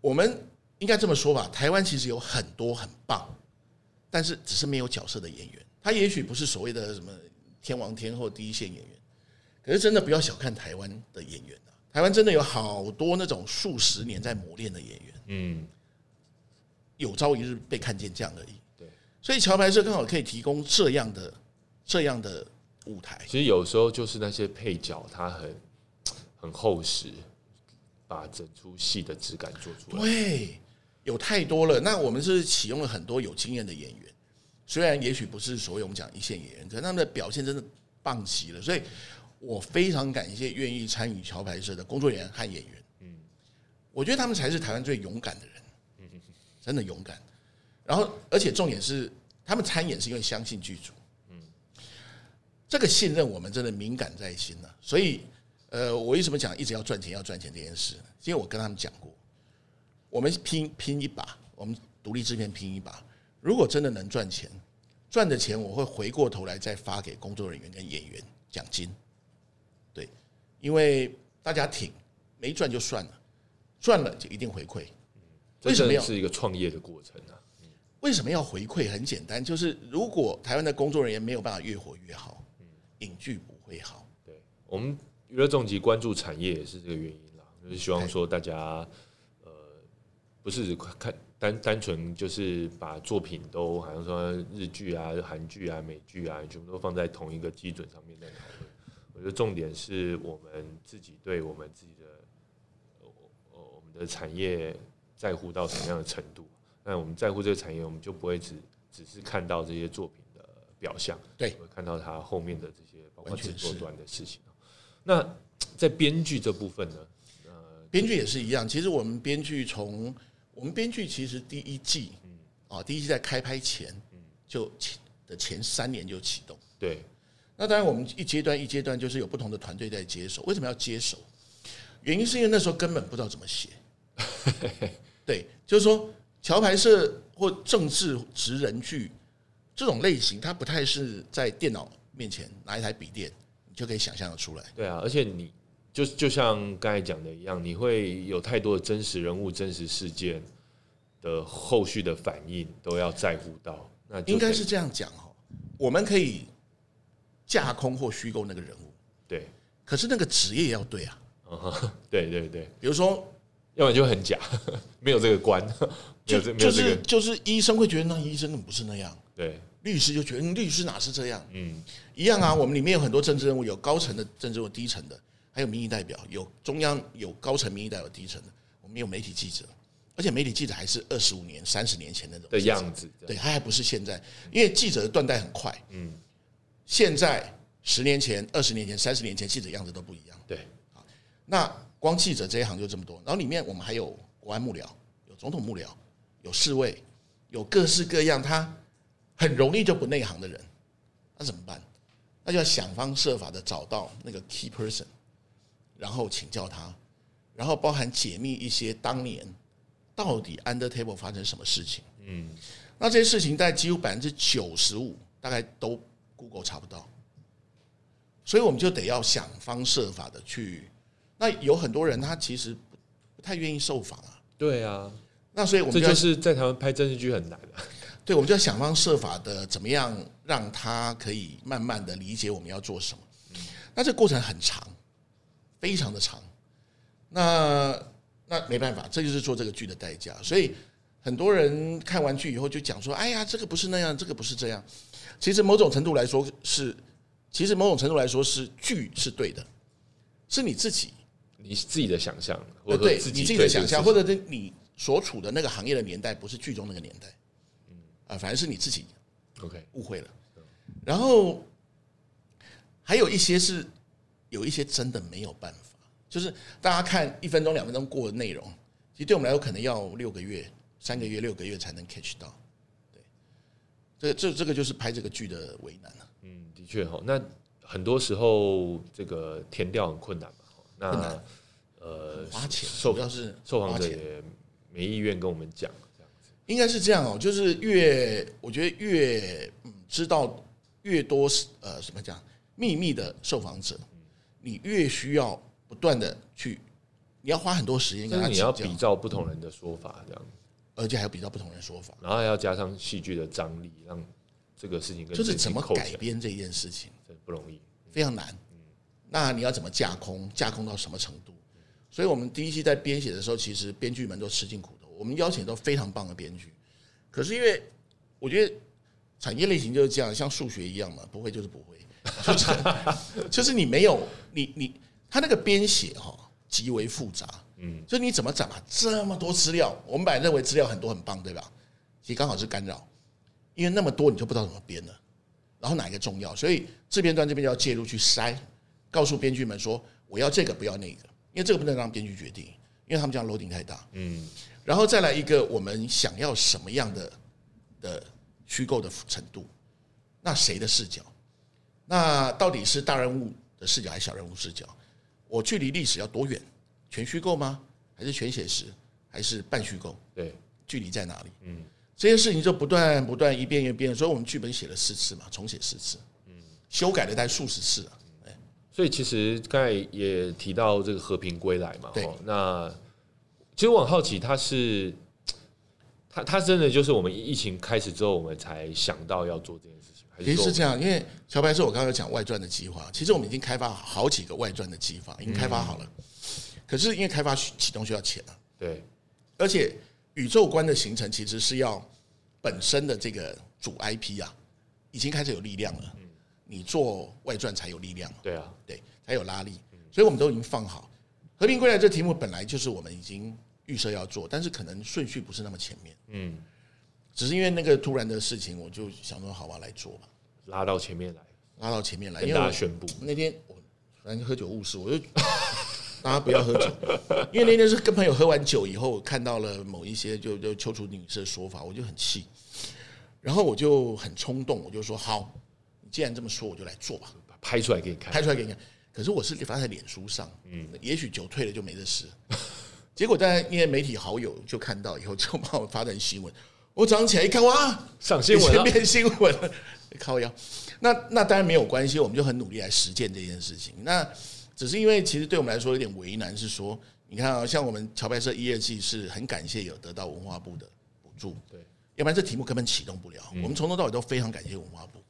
我们应该这么说吧，台湾其实有很多很棒，但是只是没有角色的演员。他也许不是所谓的什么天王天后第一线演员，可是真的不要小看台湾的演员啊！台湾真的有好多那种数十年在磨练的演员，嗯，有朝一日被看见这样而已。对，所以桥牌社刚好可以提供这样的这样的舞台。其实有时候就是那些配角，他很 很厚实，把整出戏的质感做出来。对，有太多了。那我们是启用了很多有经验的演员，虽然也许不是所有我们讲一线演员，可是他们的表现真的棒极了。所以我非常感谢愿意参与桥牌社的工作人员和演员。嗯，我觉得他们才是台湾最勇敢的人。嗯，真的勇敢。然后，而且重点是，他们参演是因为相信剧组。嗯，这个信任我们真的敏感在心了、所以，呃，我为什么讲一直要赚钱，要赚钱这件事？因为我跟他们讲过，我们拼拼一把，我们独立制片拼一把。如果真的能赚钱，赚的钱我会回过头来再发给工作人员跟演员奖金。对，因为大家挺，没赚就算了，赚了就一定回馈。这为什么要是一个创业的过程啊？为什么要回馈？很简单，就是如果台湾的工作人员没有办法越活越好，影剧不会好。对我们娱乐重疾关注产业也是这个原因啦，就是希望说大家呃不是看单单纯就是把作品都好像说日剧啊、韩剧啊、美剧啊，全部都放在同一个基准上面在讨论。我觉得重点是我们自己对我们自己的呃呃我们的产业在乎到什么样的程度。那我们在乎这个产业，我们就不会只只是看到这些作品的表象，对会看到它后面的这些完全是制作端的事情。那 在编剧这部分呢？编剧也是一样，其实我们编剧从我们编剧其实第一季，啊，第一季在开拍前，就前的前三年就启动。对，那当然，我们一阶段一阶段就是有不同的团队在接手。为什么要接手？原因是因为那时候根本不知道怎么写。对，就是说桥牌社或政治职人剧这种类型，它不太是在电脑面前拿一台笔电，你就可以想象的出来。对啊，而且你就就像刚才讲的一样，你会有太多的真实人物、真实事件的后续的反应都要在乎到。那应该是这样讲哈，我们可以架空或虚构那个人物，对，可是那个职业要对啊。嗯，对对对，比如说，要不然就很假，没有这个关，就就是就是医生会觉得那医生不是那样，对，律师就觉得嗯律师哪是这样，嗯，一样啊。我们里面有很多政治人物，有高层的政治人物，低层的，还有民意代表，有中央有高层民意代表，低层的，我们有媒体记者，而且媒体记者还是二十五年、三十年前那种的样子，对，他还不是现在，因为记者的断代很快。嗯，现在十年前、二十年前、三十年前，记者样子都不一样。对，那光记者这一行就这么多，然后里面我们还有国安幕僚，有总统幕僚，有侍卫，有各式各样，他很容易就不内行的人，那怎么办？那就要想方设法的找到那个 key person，然后请教他，然后包含解密一些当年到底 under table 发生什么事情。嗯，那这些事情在几乎百分之九十五大概都 Google 查不到，所以我们就得要想方设法的去。那有很多人他其实不不太愿意受访啊，对啊，那所以我们这就是在台湾拍电视剧很难的、对，我们就要想方设法的怎么样让他可以慢慢的理解我们要做什么。那这个过程很长，非常的长。那那没办法，这就是做这个剧的代价。所以很多人看完剧以后就讲说：“哎呀，这个不是那样，这个不是这样。”其实某种程度来说是，其实某种程度来说是剧是对的，是你自己你自己的想象，或者自己你自己的想象，或者是你所处的那个行业的年代，不是剧中那个年代。嗯啊，反正是你自己 OK，误会了。然后还有一些是有一些真的没有办法，就是大家看一分钟、两分钟过的内容，其实对我们来说可能要六个月、三个月、六个月才能 catch 到。对，这这这个就是拍这个剧的为难了。嗯，的确哈。那很多时候这个填掉很困难嘛。齁那呃，花钱受主要是受访者也没意愿跟我们讲。应该是这样哦，就是越我觉得越嗯知道越多呃什么讲秘密的受访者，你越需要不断的去，你要花很多时间跟他你要比照不同人的说法，这样，而且还要比较不同人说法，然后还要加上戏剧的张力，让这个事情跟就是怎么改编这件事情这不容易。非常难。那你要怎么架空？架空到什么程度？所以我们第一期在编写的时候，其实编剧们都吃尽苦头。我们邀请都非常棒的编剧，可是因为我觉得产业类型就是这样，像数学一样嘛，不会就是不会，就是就是你没有你你他那个编写哈极为复杂，嗯，就你怎么讲啊这么多资料，我们本来认为资料很多很棒，对吧？其实刚好是干扰，因为那么多你就不知道怎么编了，然后哪一个重要，所以制片端这边就要介入去筛，告诉编剧们说我要这个不要那个，因为这个不能让编剧决定，因为他们这样 loading 太大，嗯，然后再来一个我们想要什么样的的虚构的程度，那谁的视角？那到底是大人物的视角还是小人物视角？我距离历史要多远？全虚构吗？还是全写实？还是半虚构？对，距离在哪里？嗯，这些事情就不断不断一遍一遍，所以我们剧本写了四次嘛，重写四次，嗯，修改了大概数十次了。所以其实刚才也提到这个和平归来嘛，对那其实我很好奇，他是他他真的就是我们疫情开始之后，我们才想到要做这件事情，还是其实是这样，因为乔白是我刚刚有讲外传的计划，其实我们已经开发好几个外传的计划，已经开发好了。可是因为开发启动需要钱啊，对而且宇宙观的形成其实是要本身的这个主 IP 啊，已经开始有力量了。你做外传才有力量嘛，对啊，对，才有拉力。所以我们都已经放好。和平归来这题目本来就是我们已经预设要做，但是可能顺序不是那么前面，嗯，只是因为那个突然的事情，我就想说好吧，来做吧，拉到前面来。拉到前面来，跟因为家宣布，那天我反正喝酒误事，我就 大家不要喝酒，因为那天是跟朋友喝完酒以后，我看到了某一些就就邱楚女士的说法，我就很气，然后我就很冲动，我就说好，你既然这么说，我就来做吧，拍出来给你看，拍出来给你看。可是我是发在脸书上，嗯，也许酒退了就没这事。结果大家因为媒体好友就看到以后，就把我发成新闻。我早上起来一看，哇，上新闻了，变新闻了，靠腰。那那当然没有关系，我们就很努力来实践这件事情。那只是因为其实对我们来说有点为难，是说你看啊，像我们桥牌社一二季是很感谢有得到文化部的补助，对，要不然这题目根本启动不了。我们从头到尾都非常感谢文化部。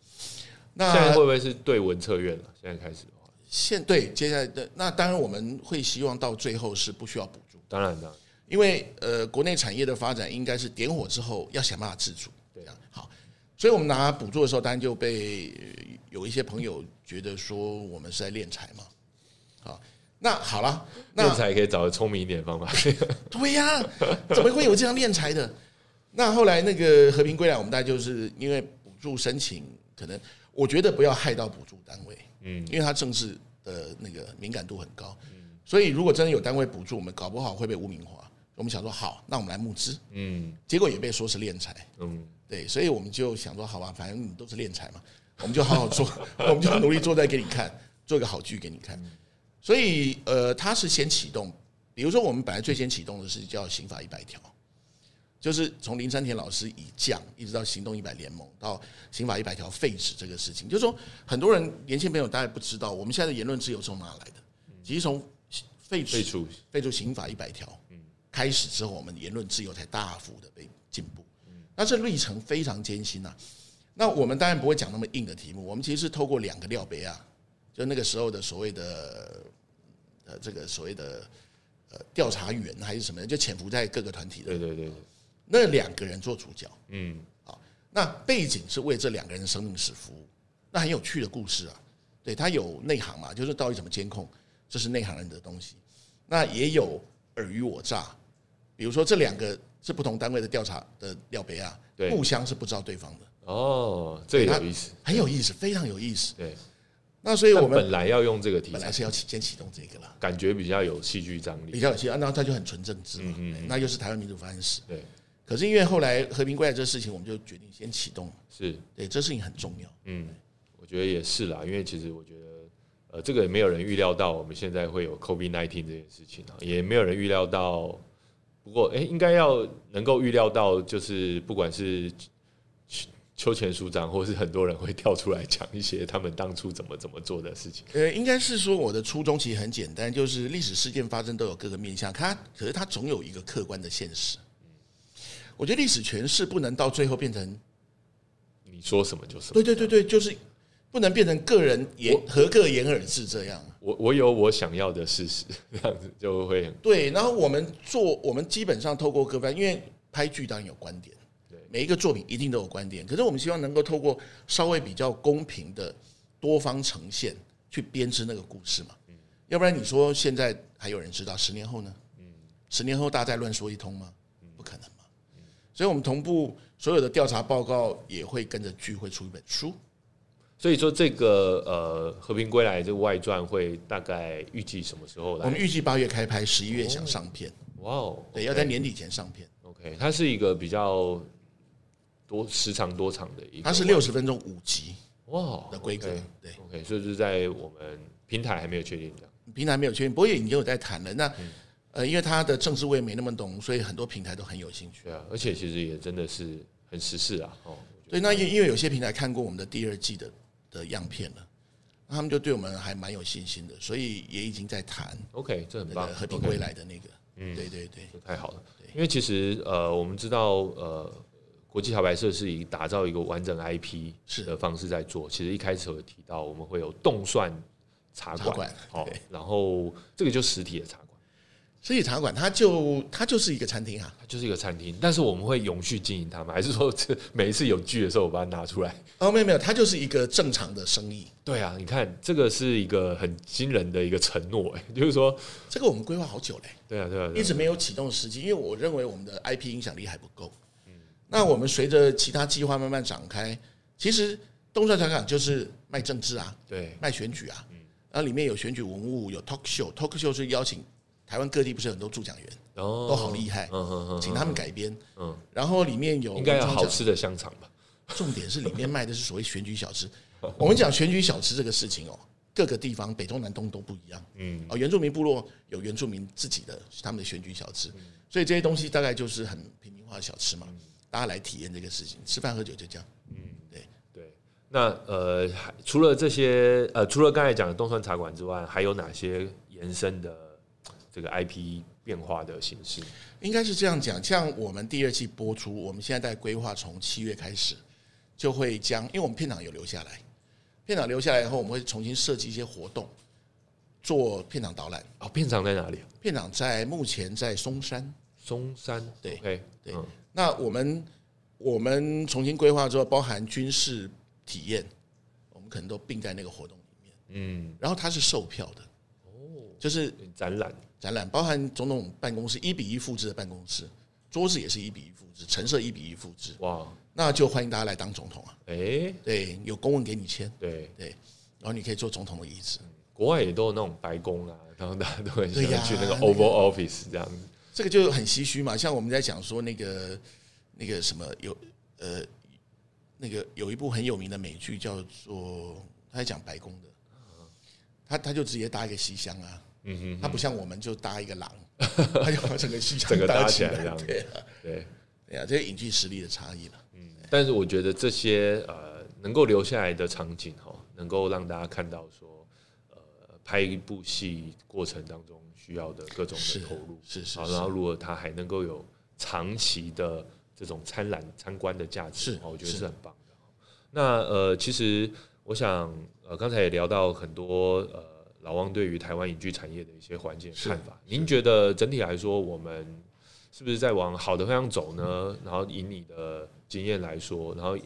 那现在那会不会是对文策院了？现在开始的话，现对接下来的那当然我们会希望到最后是不需要补助，当然的，因为呃国内产业的发展应该是点火之后要想办法自主。对啊，好，所以我们拿补助的时候，当然就被呃有一些朋友觉得说我们是在敛财嘛。好，那好了，练那才可以找个聪明一点的方法，对呀、怎么会有这样敛财的？那后来那个和平归来，我们大概就是因为补助申请，可能我觉得不要害到补助单位，嗯，因为它政治的那个敏感度很高，所以如果真的有单位补助，我们搞不好会被污名化。我们想说好，那我们来募资，嗯结果也被说是敛财。嗯，对，所以我们就想说，好吧，反正你都是敛财嘛，我们就好好做，我们就努力做再给你看，做一个好剧给你看。所以，呃，他是先启动，比如说我们本来最先启动的是叫刑法一百条，就是从林山田老师以降，一直到行动一百联盟，到刑法一百条废止这个事情，就是说很多人年轻朋友大概不知道，我们现在的言论自由是从哪来的？其实从废止废除，废除刑法一百条开始之后，我们言论自由才大幅的被进步。那这历程非常艰辛呐、那我们当然不会讲那么硬的题目，我们其实是透过两个料杯啊，就那个时候的所谓的呃这个所谓的呃调查员还是什么的，就潜伏在各个团体的。对对对对，那两个人做主角，嗯，那背景是为这两个人的生命史服务，那很有趣的故事啊。对，他有内行嘛，就是到底怎么监控，这是内行人的东西。那也有尔虞我诈，比如说这两个是不同单位的调查的廖北亚，互相是不知道对方的，哦，这个有意思，很有意思，非常有意思。对。那所以我们本来要用这个题材，本来是要起先启动这个了，感觉比较有戏剧张力。比较有戏，啊那它就很纯政治嘛，嗯那又是台湾民主发展史。对，可是因为后来和平归来这事情，我们就决定先启动，是，对，这事情很重要。嗯，我觉得也是啦，因为其实我觉得，呃，这个也没有人预料到我们现在会有 COVID nineteen 这件事情啊，也没有人预料到。不过，哎、应该要能够预料到，就是不管是秋秋前署长，或是很多人会跳出来讲一些他们当初怎么怎么做的事情。呃，应该是说我的初衷其实很简单，就是历史事件发生都有各个面向，它可是它总有一个客观的现实。我觉得历史诠释不能到最后变成，你说什么就什么。对对对对，就是不能变成个人言合个言耳是这样。我我有我想要的事实，这样子就会很对，然后我们做，我们基本上透过各方，因为拍剧当然有观点，对每一个作品一定都有观点，可是我们希望能够透过稍微比较公平的多方呈现，去编织那个故事嘛。嗯要不然你说现在还有人知道，十年后呢？嗯十年后大家再乱说一通吗？不可能嘛。所以我们同步所有的调查报告也会跟着剧会出一本书。所以说这个呃《和平归来》这个外传会大概预计什么时候来？我们预计八月开拍，十一月想上片，哇哦，对，要在年底前上片。OK，它是一个比较多时长多长的一个，它是六十分钟五集哇的规格对。OK，所以就是在我们平台还没有确定。平台没有确定，不过也已经有在谈了。那呃，因为他的政治我也没那么懂，所以很多平台都很有兴趣。对啊，而且其实也真的是很时事啊，哦，对，那因因为有些平台看过我们的第二季的的样片了，那他们就对我们还蛮有信心的，所以也已经在谈 OK，这很棒，那个和平归来的那个。嗯，对对对，太好了。因为其实呃，我们知道呃，国际桥牌社是以打造一个完整 IP 是的方式在做。其实一开始有提到，我们会有动算茶馆茶馆，哦对，然后这个就实体的茶馆，所以茶馆它就它就是一个餐厅啊。它就是一个餐厅，但是我们会永续经营它吗？还是说这每一次有剧的时候，我把它拿出来？哦，没有没有，它就是一个正常的生意。对啊，你看这个是一个很惊人的一个承诺，哎，就是说，这个我们规划好久嘞，对啊，对啊，对啊一直没有启动的时机，因为我认为我们的 IP 影响力还不够。那我们随着其他计划慢慢展开，其实东山茶馆就是卖政治啊，对，卖选举啊，然后里面有选举文物，有 talk show，talk show 是邀请台湾各地不是有很多助讲员，都好厉害，嗯嗯嗯，请他们改编，嗯，然后里面有应该好吃的香肠吧？重点是里面卖的是所谓选举小吃。我们讲选举小吃这个事情哦，各个地方北中南东都不一样。嗯，哦，原住民部落有原住民自己的他们的选举小吃，所以这些东西大概就是很平民化的小吃嘛，大家来体验这个事情，吃饭喝酒就这样。对，那呃，还除了这些呃，除了刚才讲的东川茶馆之外，还有哪些延伸的这个 IP 变化的形式？应该是这样讲，像我们第二季播出，我们现在在规划从七月开始，就会将，因为我们片场有留下来，片场留下来以后，我们会重新设计一些活动，做片场导览。哦，片场在哪里？片场在目前在松山，松山。对对嗯那我们我们重新规划之后，包含军事体验，我们可能都并在那个活动里面。嗯，然后它是售票的，哦，就是展览展览，包含总统办公室一比一复制的办公室，桌子也是一比一复制，陈设一比一复制，哇，那就欢迎大家来当总统啊！哎，对，有公文给你签，对对，然后你可以坐总统的椅子。国外也都有那种白宫啊，然后大家都很喜欢去那个那个 Oval Office 这样子。这个就很唏嘘嘛。像我们在讲说那个那个什么有呃那个有一部很有名的美剧叫做他在讲白宫的，他他就直接搭一个西厢啊，嗯哼，他不像我们就搭一个廊，他就把整个戏场整个搭起起来这样子对啊，对。对啊，这是影剧实力的差异了。嗯但是我觉得这些呃能够留下来的场景哈，能够让大家看到说，呃，拍一部戏过程当中需要的各种的投入，是是是然后如果它还能够有长期的这种参览参观的价值，我觉得是是很棒的。那呃，其实我想呃，刚才也聊到很多呃，老汪对于台湾影剧产业的一些环境是看法。您觉得整体来说，我们是不是在往好的方向走呢？然后以你的经验来说，然后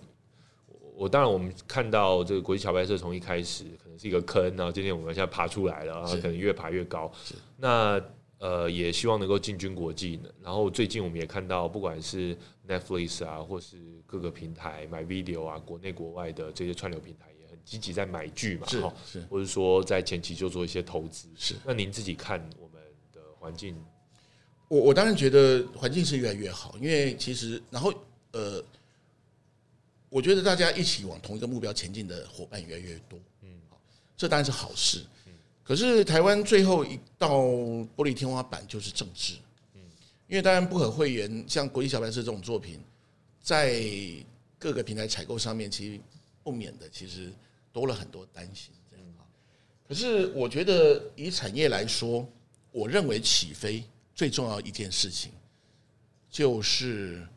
我我当然我们看到这个国际桥牌社从一开始可能是一个坑，然后今天我们现在爬出来了，然后可能越爬越高。那呃，也希望能够进军国际呢。然后最近我们也看到，不管是 Netflix 啊，或是各个平台买 video 啊，国内国外的这些串流平台积极在买剧嘛，是是，或者说在前期就做一些投资。是，那您自己看我们的环境？我我当然觉得环境是越来越好，因为其实然后呃，我觉得大家一起往同一个目标前进的伙伴越来越多，嗯，好，这当然是好事。可是台湾最后一道玻璃天花板就是政治，嗯，因为当然不可讳言，像国际小白社这种作品，在各个平台采购上面，其实不免的其实多了很多担心，这样可是我觉得以产业来说，我认为起飞最重要一件事情，就是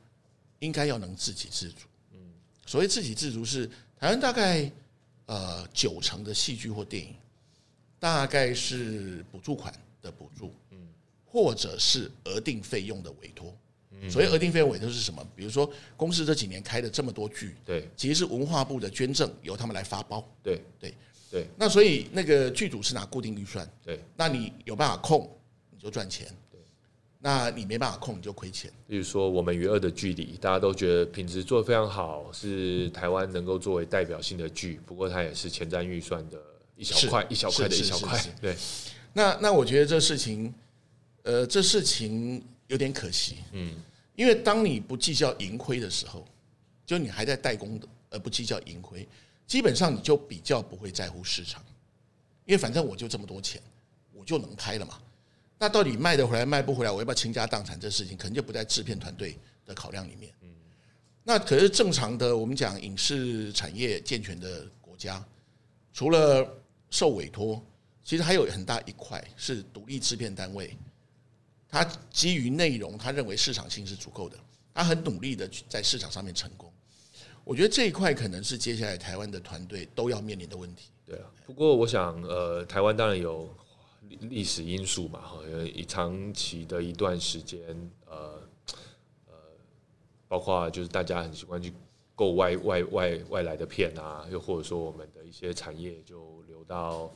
应该要能自给自足。嗯，所谓自给自足是台湾大概呃九成的戏剧或电影。大概是补助款的补助，嗯，或者是额定费用的委托。所以额定费用委托是什么？比如说公司这几年开的这么多剧，对，其实是文化部的捐赠，由他们来发包。对对对。那所以那个剧组是拿固定预算，对。那你有办法控，你就赚钱；对，那你没办法控，你就亏钱。例如说我们与恶的距离，大家都觉得品质做的非常好，是台湾能够作为代表性的剧，不过它也是前瞻预算的。一小块一小块的一小块，对。那那我觉得这事情，呃，这事情有点可惜，嗯，因为当你不计较盈亏的时候，就你还在代工的，而不计较盈亏，基本上你就比较不会在乎市场，因为反正我就这么多钱，我就能拍了嘛。那到底卖得回来卖不回来，我要不要倾家荡产？这事情可能就不在制片团队的考量里面。嗯。那可是正常的，我们讲影视产业健全的国家，除了受委托，其实还有很大一块是独立制片单位，他基于内容，他认为市场性是足够的，他很努力的在市场上面成功。我觉得这一块可能是接下来台湾的团队都要面临的问题。对啊，不过我想，呃，台湾当然有历史因素嘛，哈，以长期的一段时间，呃呃，包括就是大家很习惯去购外外外外来的片啊，又或者说我们的一些产业就流。到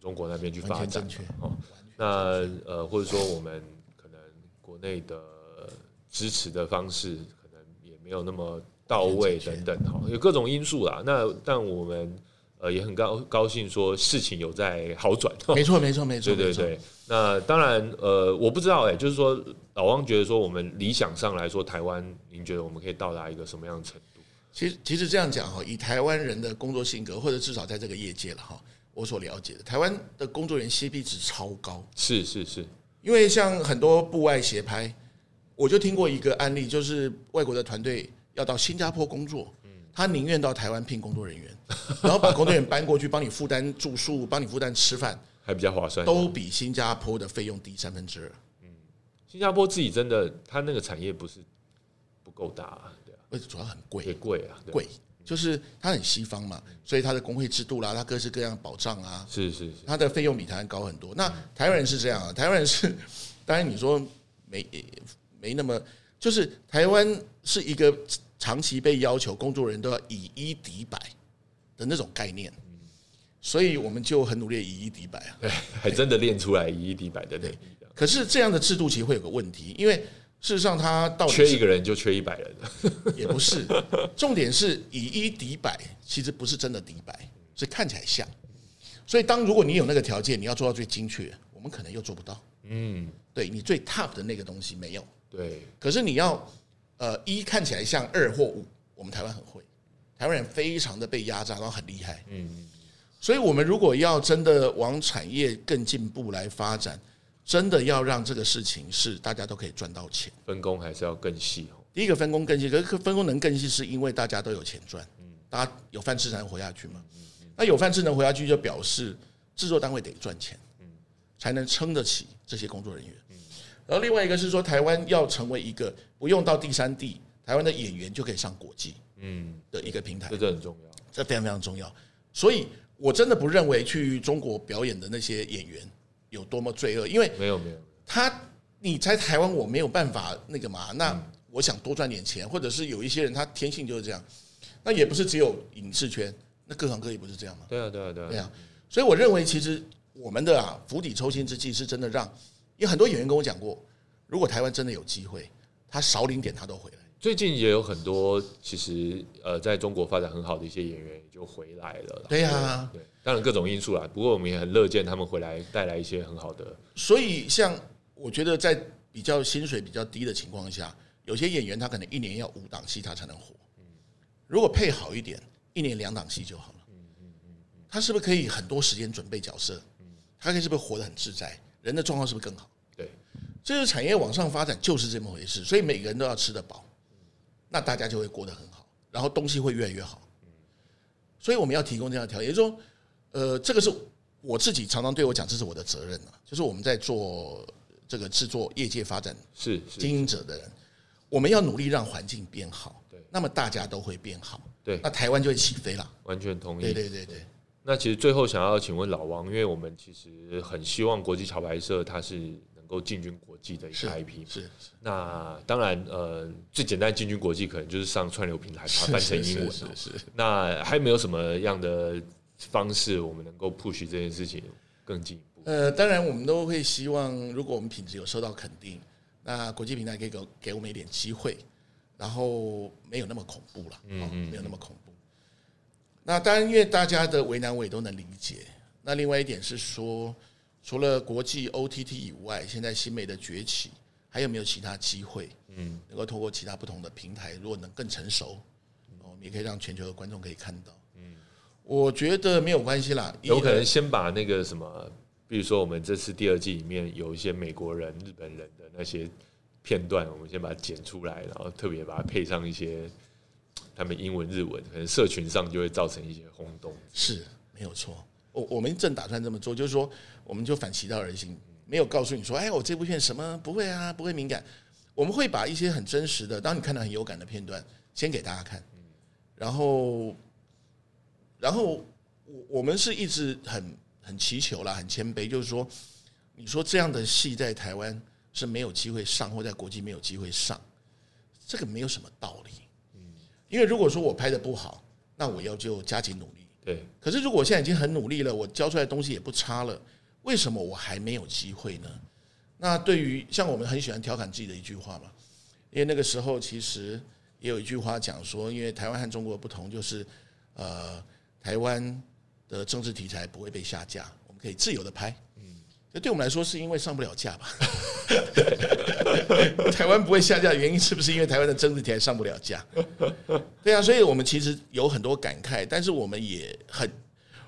中国那边去发展哦，那呃或者说我们国内的支持的方式可能也没有那么到位等等哈，有各种因素啦。那但我们呃也很高高兴说事情有在好转，没错没错没错，对对对。那当然呃我不知道哎，就是说老汪觉得说我们理想上来说台湾，您觉得我们可以到达一个什么样的程度？其实其实这样讲哈，以台湾人的工作性格，或者至少在这个业界了哈。我所了解的，台湾的工作人员 CP 值超高，是是是，因为像很多部外协拍，我就听过一个案例，就是外国的团队要到新加坡工作，他宁愿到台湾聘工作人员，然后把工作人员搬过去，帮你负担住宿，帮你负担吃饭，还比较划算，都比新加坡的费用低三分之二。嗯，新加坡自己真的，他那个产业不是不够大，对啊，而且主要很贵，也贵啊，贵。就是它很西方嘛，所以它的工会制度啦，它各式各样的保障啊，是是是，它的费用比台湾高很多。那台湾人是这样啊，台湾人是，当然你说没没那么，就是台湾是一个长期被要求工作人都要以一敌百的那种概念，所以我们就很努力以一敌百啊，对，还真的练出来以一敌百的对。可是这样的制度其实会有个问题，因为。事实上，他到缺一个人就缺一百人，也不是。重点是以一敌百，其实不是真的敌百，是看起来像。所以，当如果你有那个条件，你要做到最精确，我们可能又做不到。嗯，对你最 top 的那个东西没有。对。可是你要呃一看起来像二或五，我们台湾很会，台湾人非常的被压榨，然后很厉害。嗯。所以我们如果要真的往产业更进步来发展。真的要让这个事情是大家都可以赚到钱，分工还是要更细哦。第一个分工更细，可是分工能更细，是因为大家都有钱赚，嗯，大家有饭吃才能活下去嘛。那有饭吃能活下去，就表示制作单位得赚钱，嗯，才能撑得起这些工作人员。然后另外一个是说，台湾要成为一个不用到第三地，台湾的演员就可以上国际，嗯，的一个平台，这很重要，这非常非常重要。所以我真的不认为去中国表演的那些演员。有多么罪恶？因为没有没有，他你在台湾我没有办法那个嘛，那我想多赚点钱，或者是有一些人他天性就是这样，那也不是只有影视圈，那各行各业不是这样吗？对啊，对啊，对啊，对啊，所以我认为其实我们的啊釜底抽薪之计是真的让，有很多演员跟我讲过，如果台湾真的有机会，他少领点他都回来。最近也有很多其实呃在中国发展很好的一些演员也就回来了。对呀，对，当然各种因素啦，不过我们也很乐见他们回来带来一些很好的。所以像我觉得在比较薪水比较低的情况下，有些演员他可能一年要五档戏他才能活。如果配好一点，一年两档戏就好了。他是不是可以很多时间准备角色？他可以是不是活得很自在？人的状况是不是更好？对，这个产业往上发展就是这么回事。所以每个人都要吃得饱。那大家就会过得很好，然后东西会越来越好。所以我们要提供这样的条件，也就是说，呃，这个是我自己常常对我讲，这是我的责任啊。就是我们在做这个制作业界发展是经营者的人，我们要努力让环境变好，对，那么大家都会变好，对，那台湾就会起飞了。完全同意。对对对对。那其实最后想要请问老王，因为我们其实很希望国际桥牌社它是。能够进军国际的一个 IP 是，那当然呃最简单进军国际可能就是上串流平台把它翻成英文是是。那还没有什么样的方式我们能够 push 这件事情更进一步？呃，当然我们都会希望，如果我们品质有受到肯定，那国际平台可以给给我们一点机会，然后没有那么恐怖了，嗯嗯，没有那么恐怖。那当然，因为大家的为难我也都能理解。那另外一点是说。除了国际 OTT 以外，现在新媒的崛起，还有没有其他机会？嗯，能够透过其他不同的平台，如果能更成熟，我们也可以让全球的观众可以看到。嗯，我觉得没有关系啦。有可能先把那个什么，比如说我们这次第二季里面有一些美国人、日本人的那些片段，我们先把它剪出来，然后特别把它配上一些他们英文、日文，可能社群上就会造成一些轰动。是没有错。我我们正打算这么做，就是说，我们就反其道而行，没有告诉你说，哎，我这部片什么不会啊，不会敏感。我们会把一些很真实的，当你看到很有感的片段，先给大家看，然后，然后我我们是一直很很祈求啦，很谦卑，就是说，你说这样的戏在台湾是没有机会上，或在国际没有机会上，这个没有什么道理。嗯，因为如果说我拍的不好，那我要就加紧努力。对，可是如果我现在已经很努力了，我教出来的东西也不差了，为什么我还没有机会呢？那对于像我们很喜欢调侃自己的一句话嘛，因为那个时候其实也有一句话讲说，因为台湾和中国不同，就是呃，台湾的政治题材不会被下架，我们可以自由的拍。嗯这对我们来说是因为上不了架吧？台湾不会下架的原因是不是因为台湾的政治题材上不了架？对啊，所以我们其实有很多感慨，但是我们也很，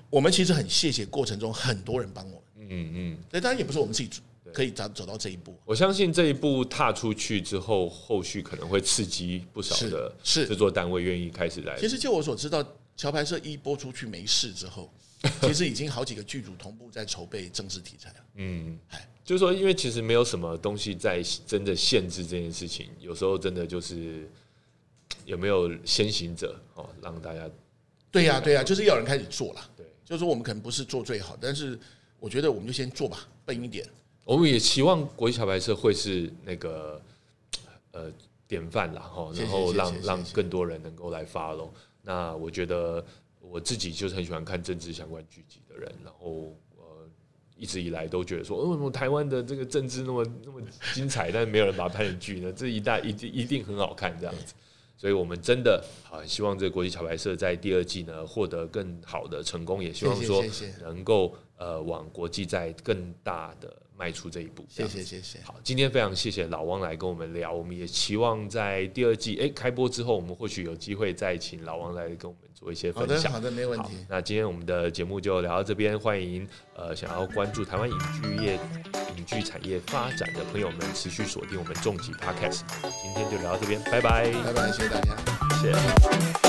我们其实很谢谢过程中很多人帮我们。嗯嗯，那，当然也不是我们自己可以走走到这一步。我相信这一步踏出去之后，后续可能会刺激不少的制作单位愿意开始来。其实就我所知道，桥牌社一播出去没事之后。其实已经好几个剧组同步在筹备政治题材了。嗯，哎，就是说，因为其实没有什么东西在真的限制这件事情，有时候真的就是有没有先行者哦，让大家对呀对呀，就是要人开始做了。对，就是说我们可能不是做最好，但是我觉得我们就先做吧，笨一点。我们也期望国际桥牌社会是那个呃典范啦，哈，然后让让更多人能够来 follow。那我觉得。我自己就是很喜欢看政治相关剧集的人，然后呃一直以来都觉得说，为什么台湾的这个政治那么那么精彩，但是没有人把它拍成剧呢？这一代一定一定很好看这样子，所以我们真的好希望这个国际桥牌社在第二季呢获得更好的成功，也希望说能够呃往国际在更大的。迈出这一步，谢谢谢谢。好，今天非常谢谢老王来跟我们聊，我们也期望在第二季哎开播之后，我们或许有机会再请老王来跟我们做一些分享。好的，好的，没问题。那今天我们的节目就聊到这边，欢迎呃想要关注台湾影剧业、影剧产业发展的朋友们持续锁定我们重疾 Podcast。今天就聊到这边，拜拜，拜拜，谢谢大家，谢谢。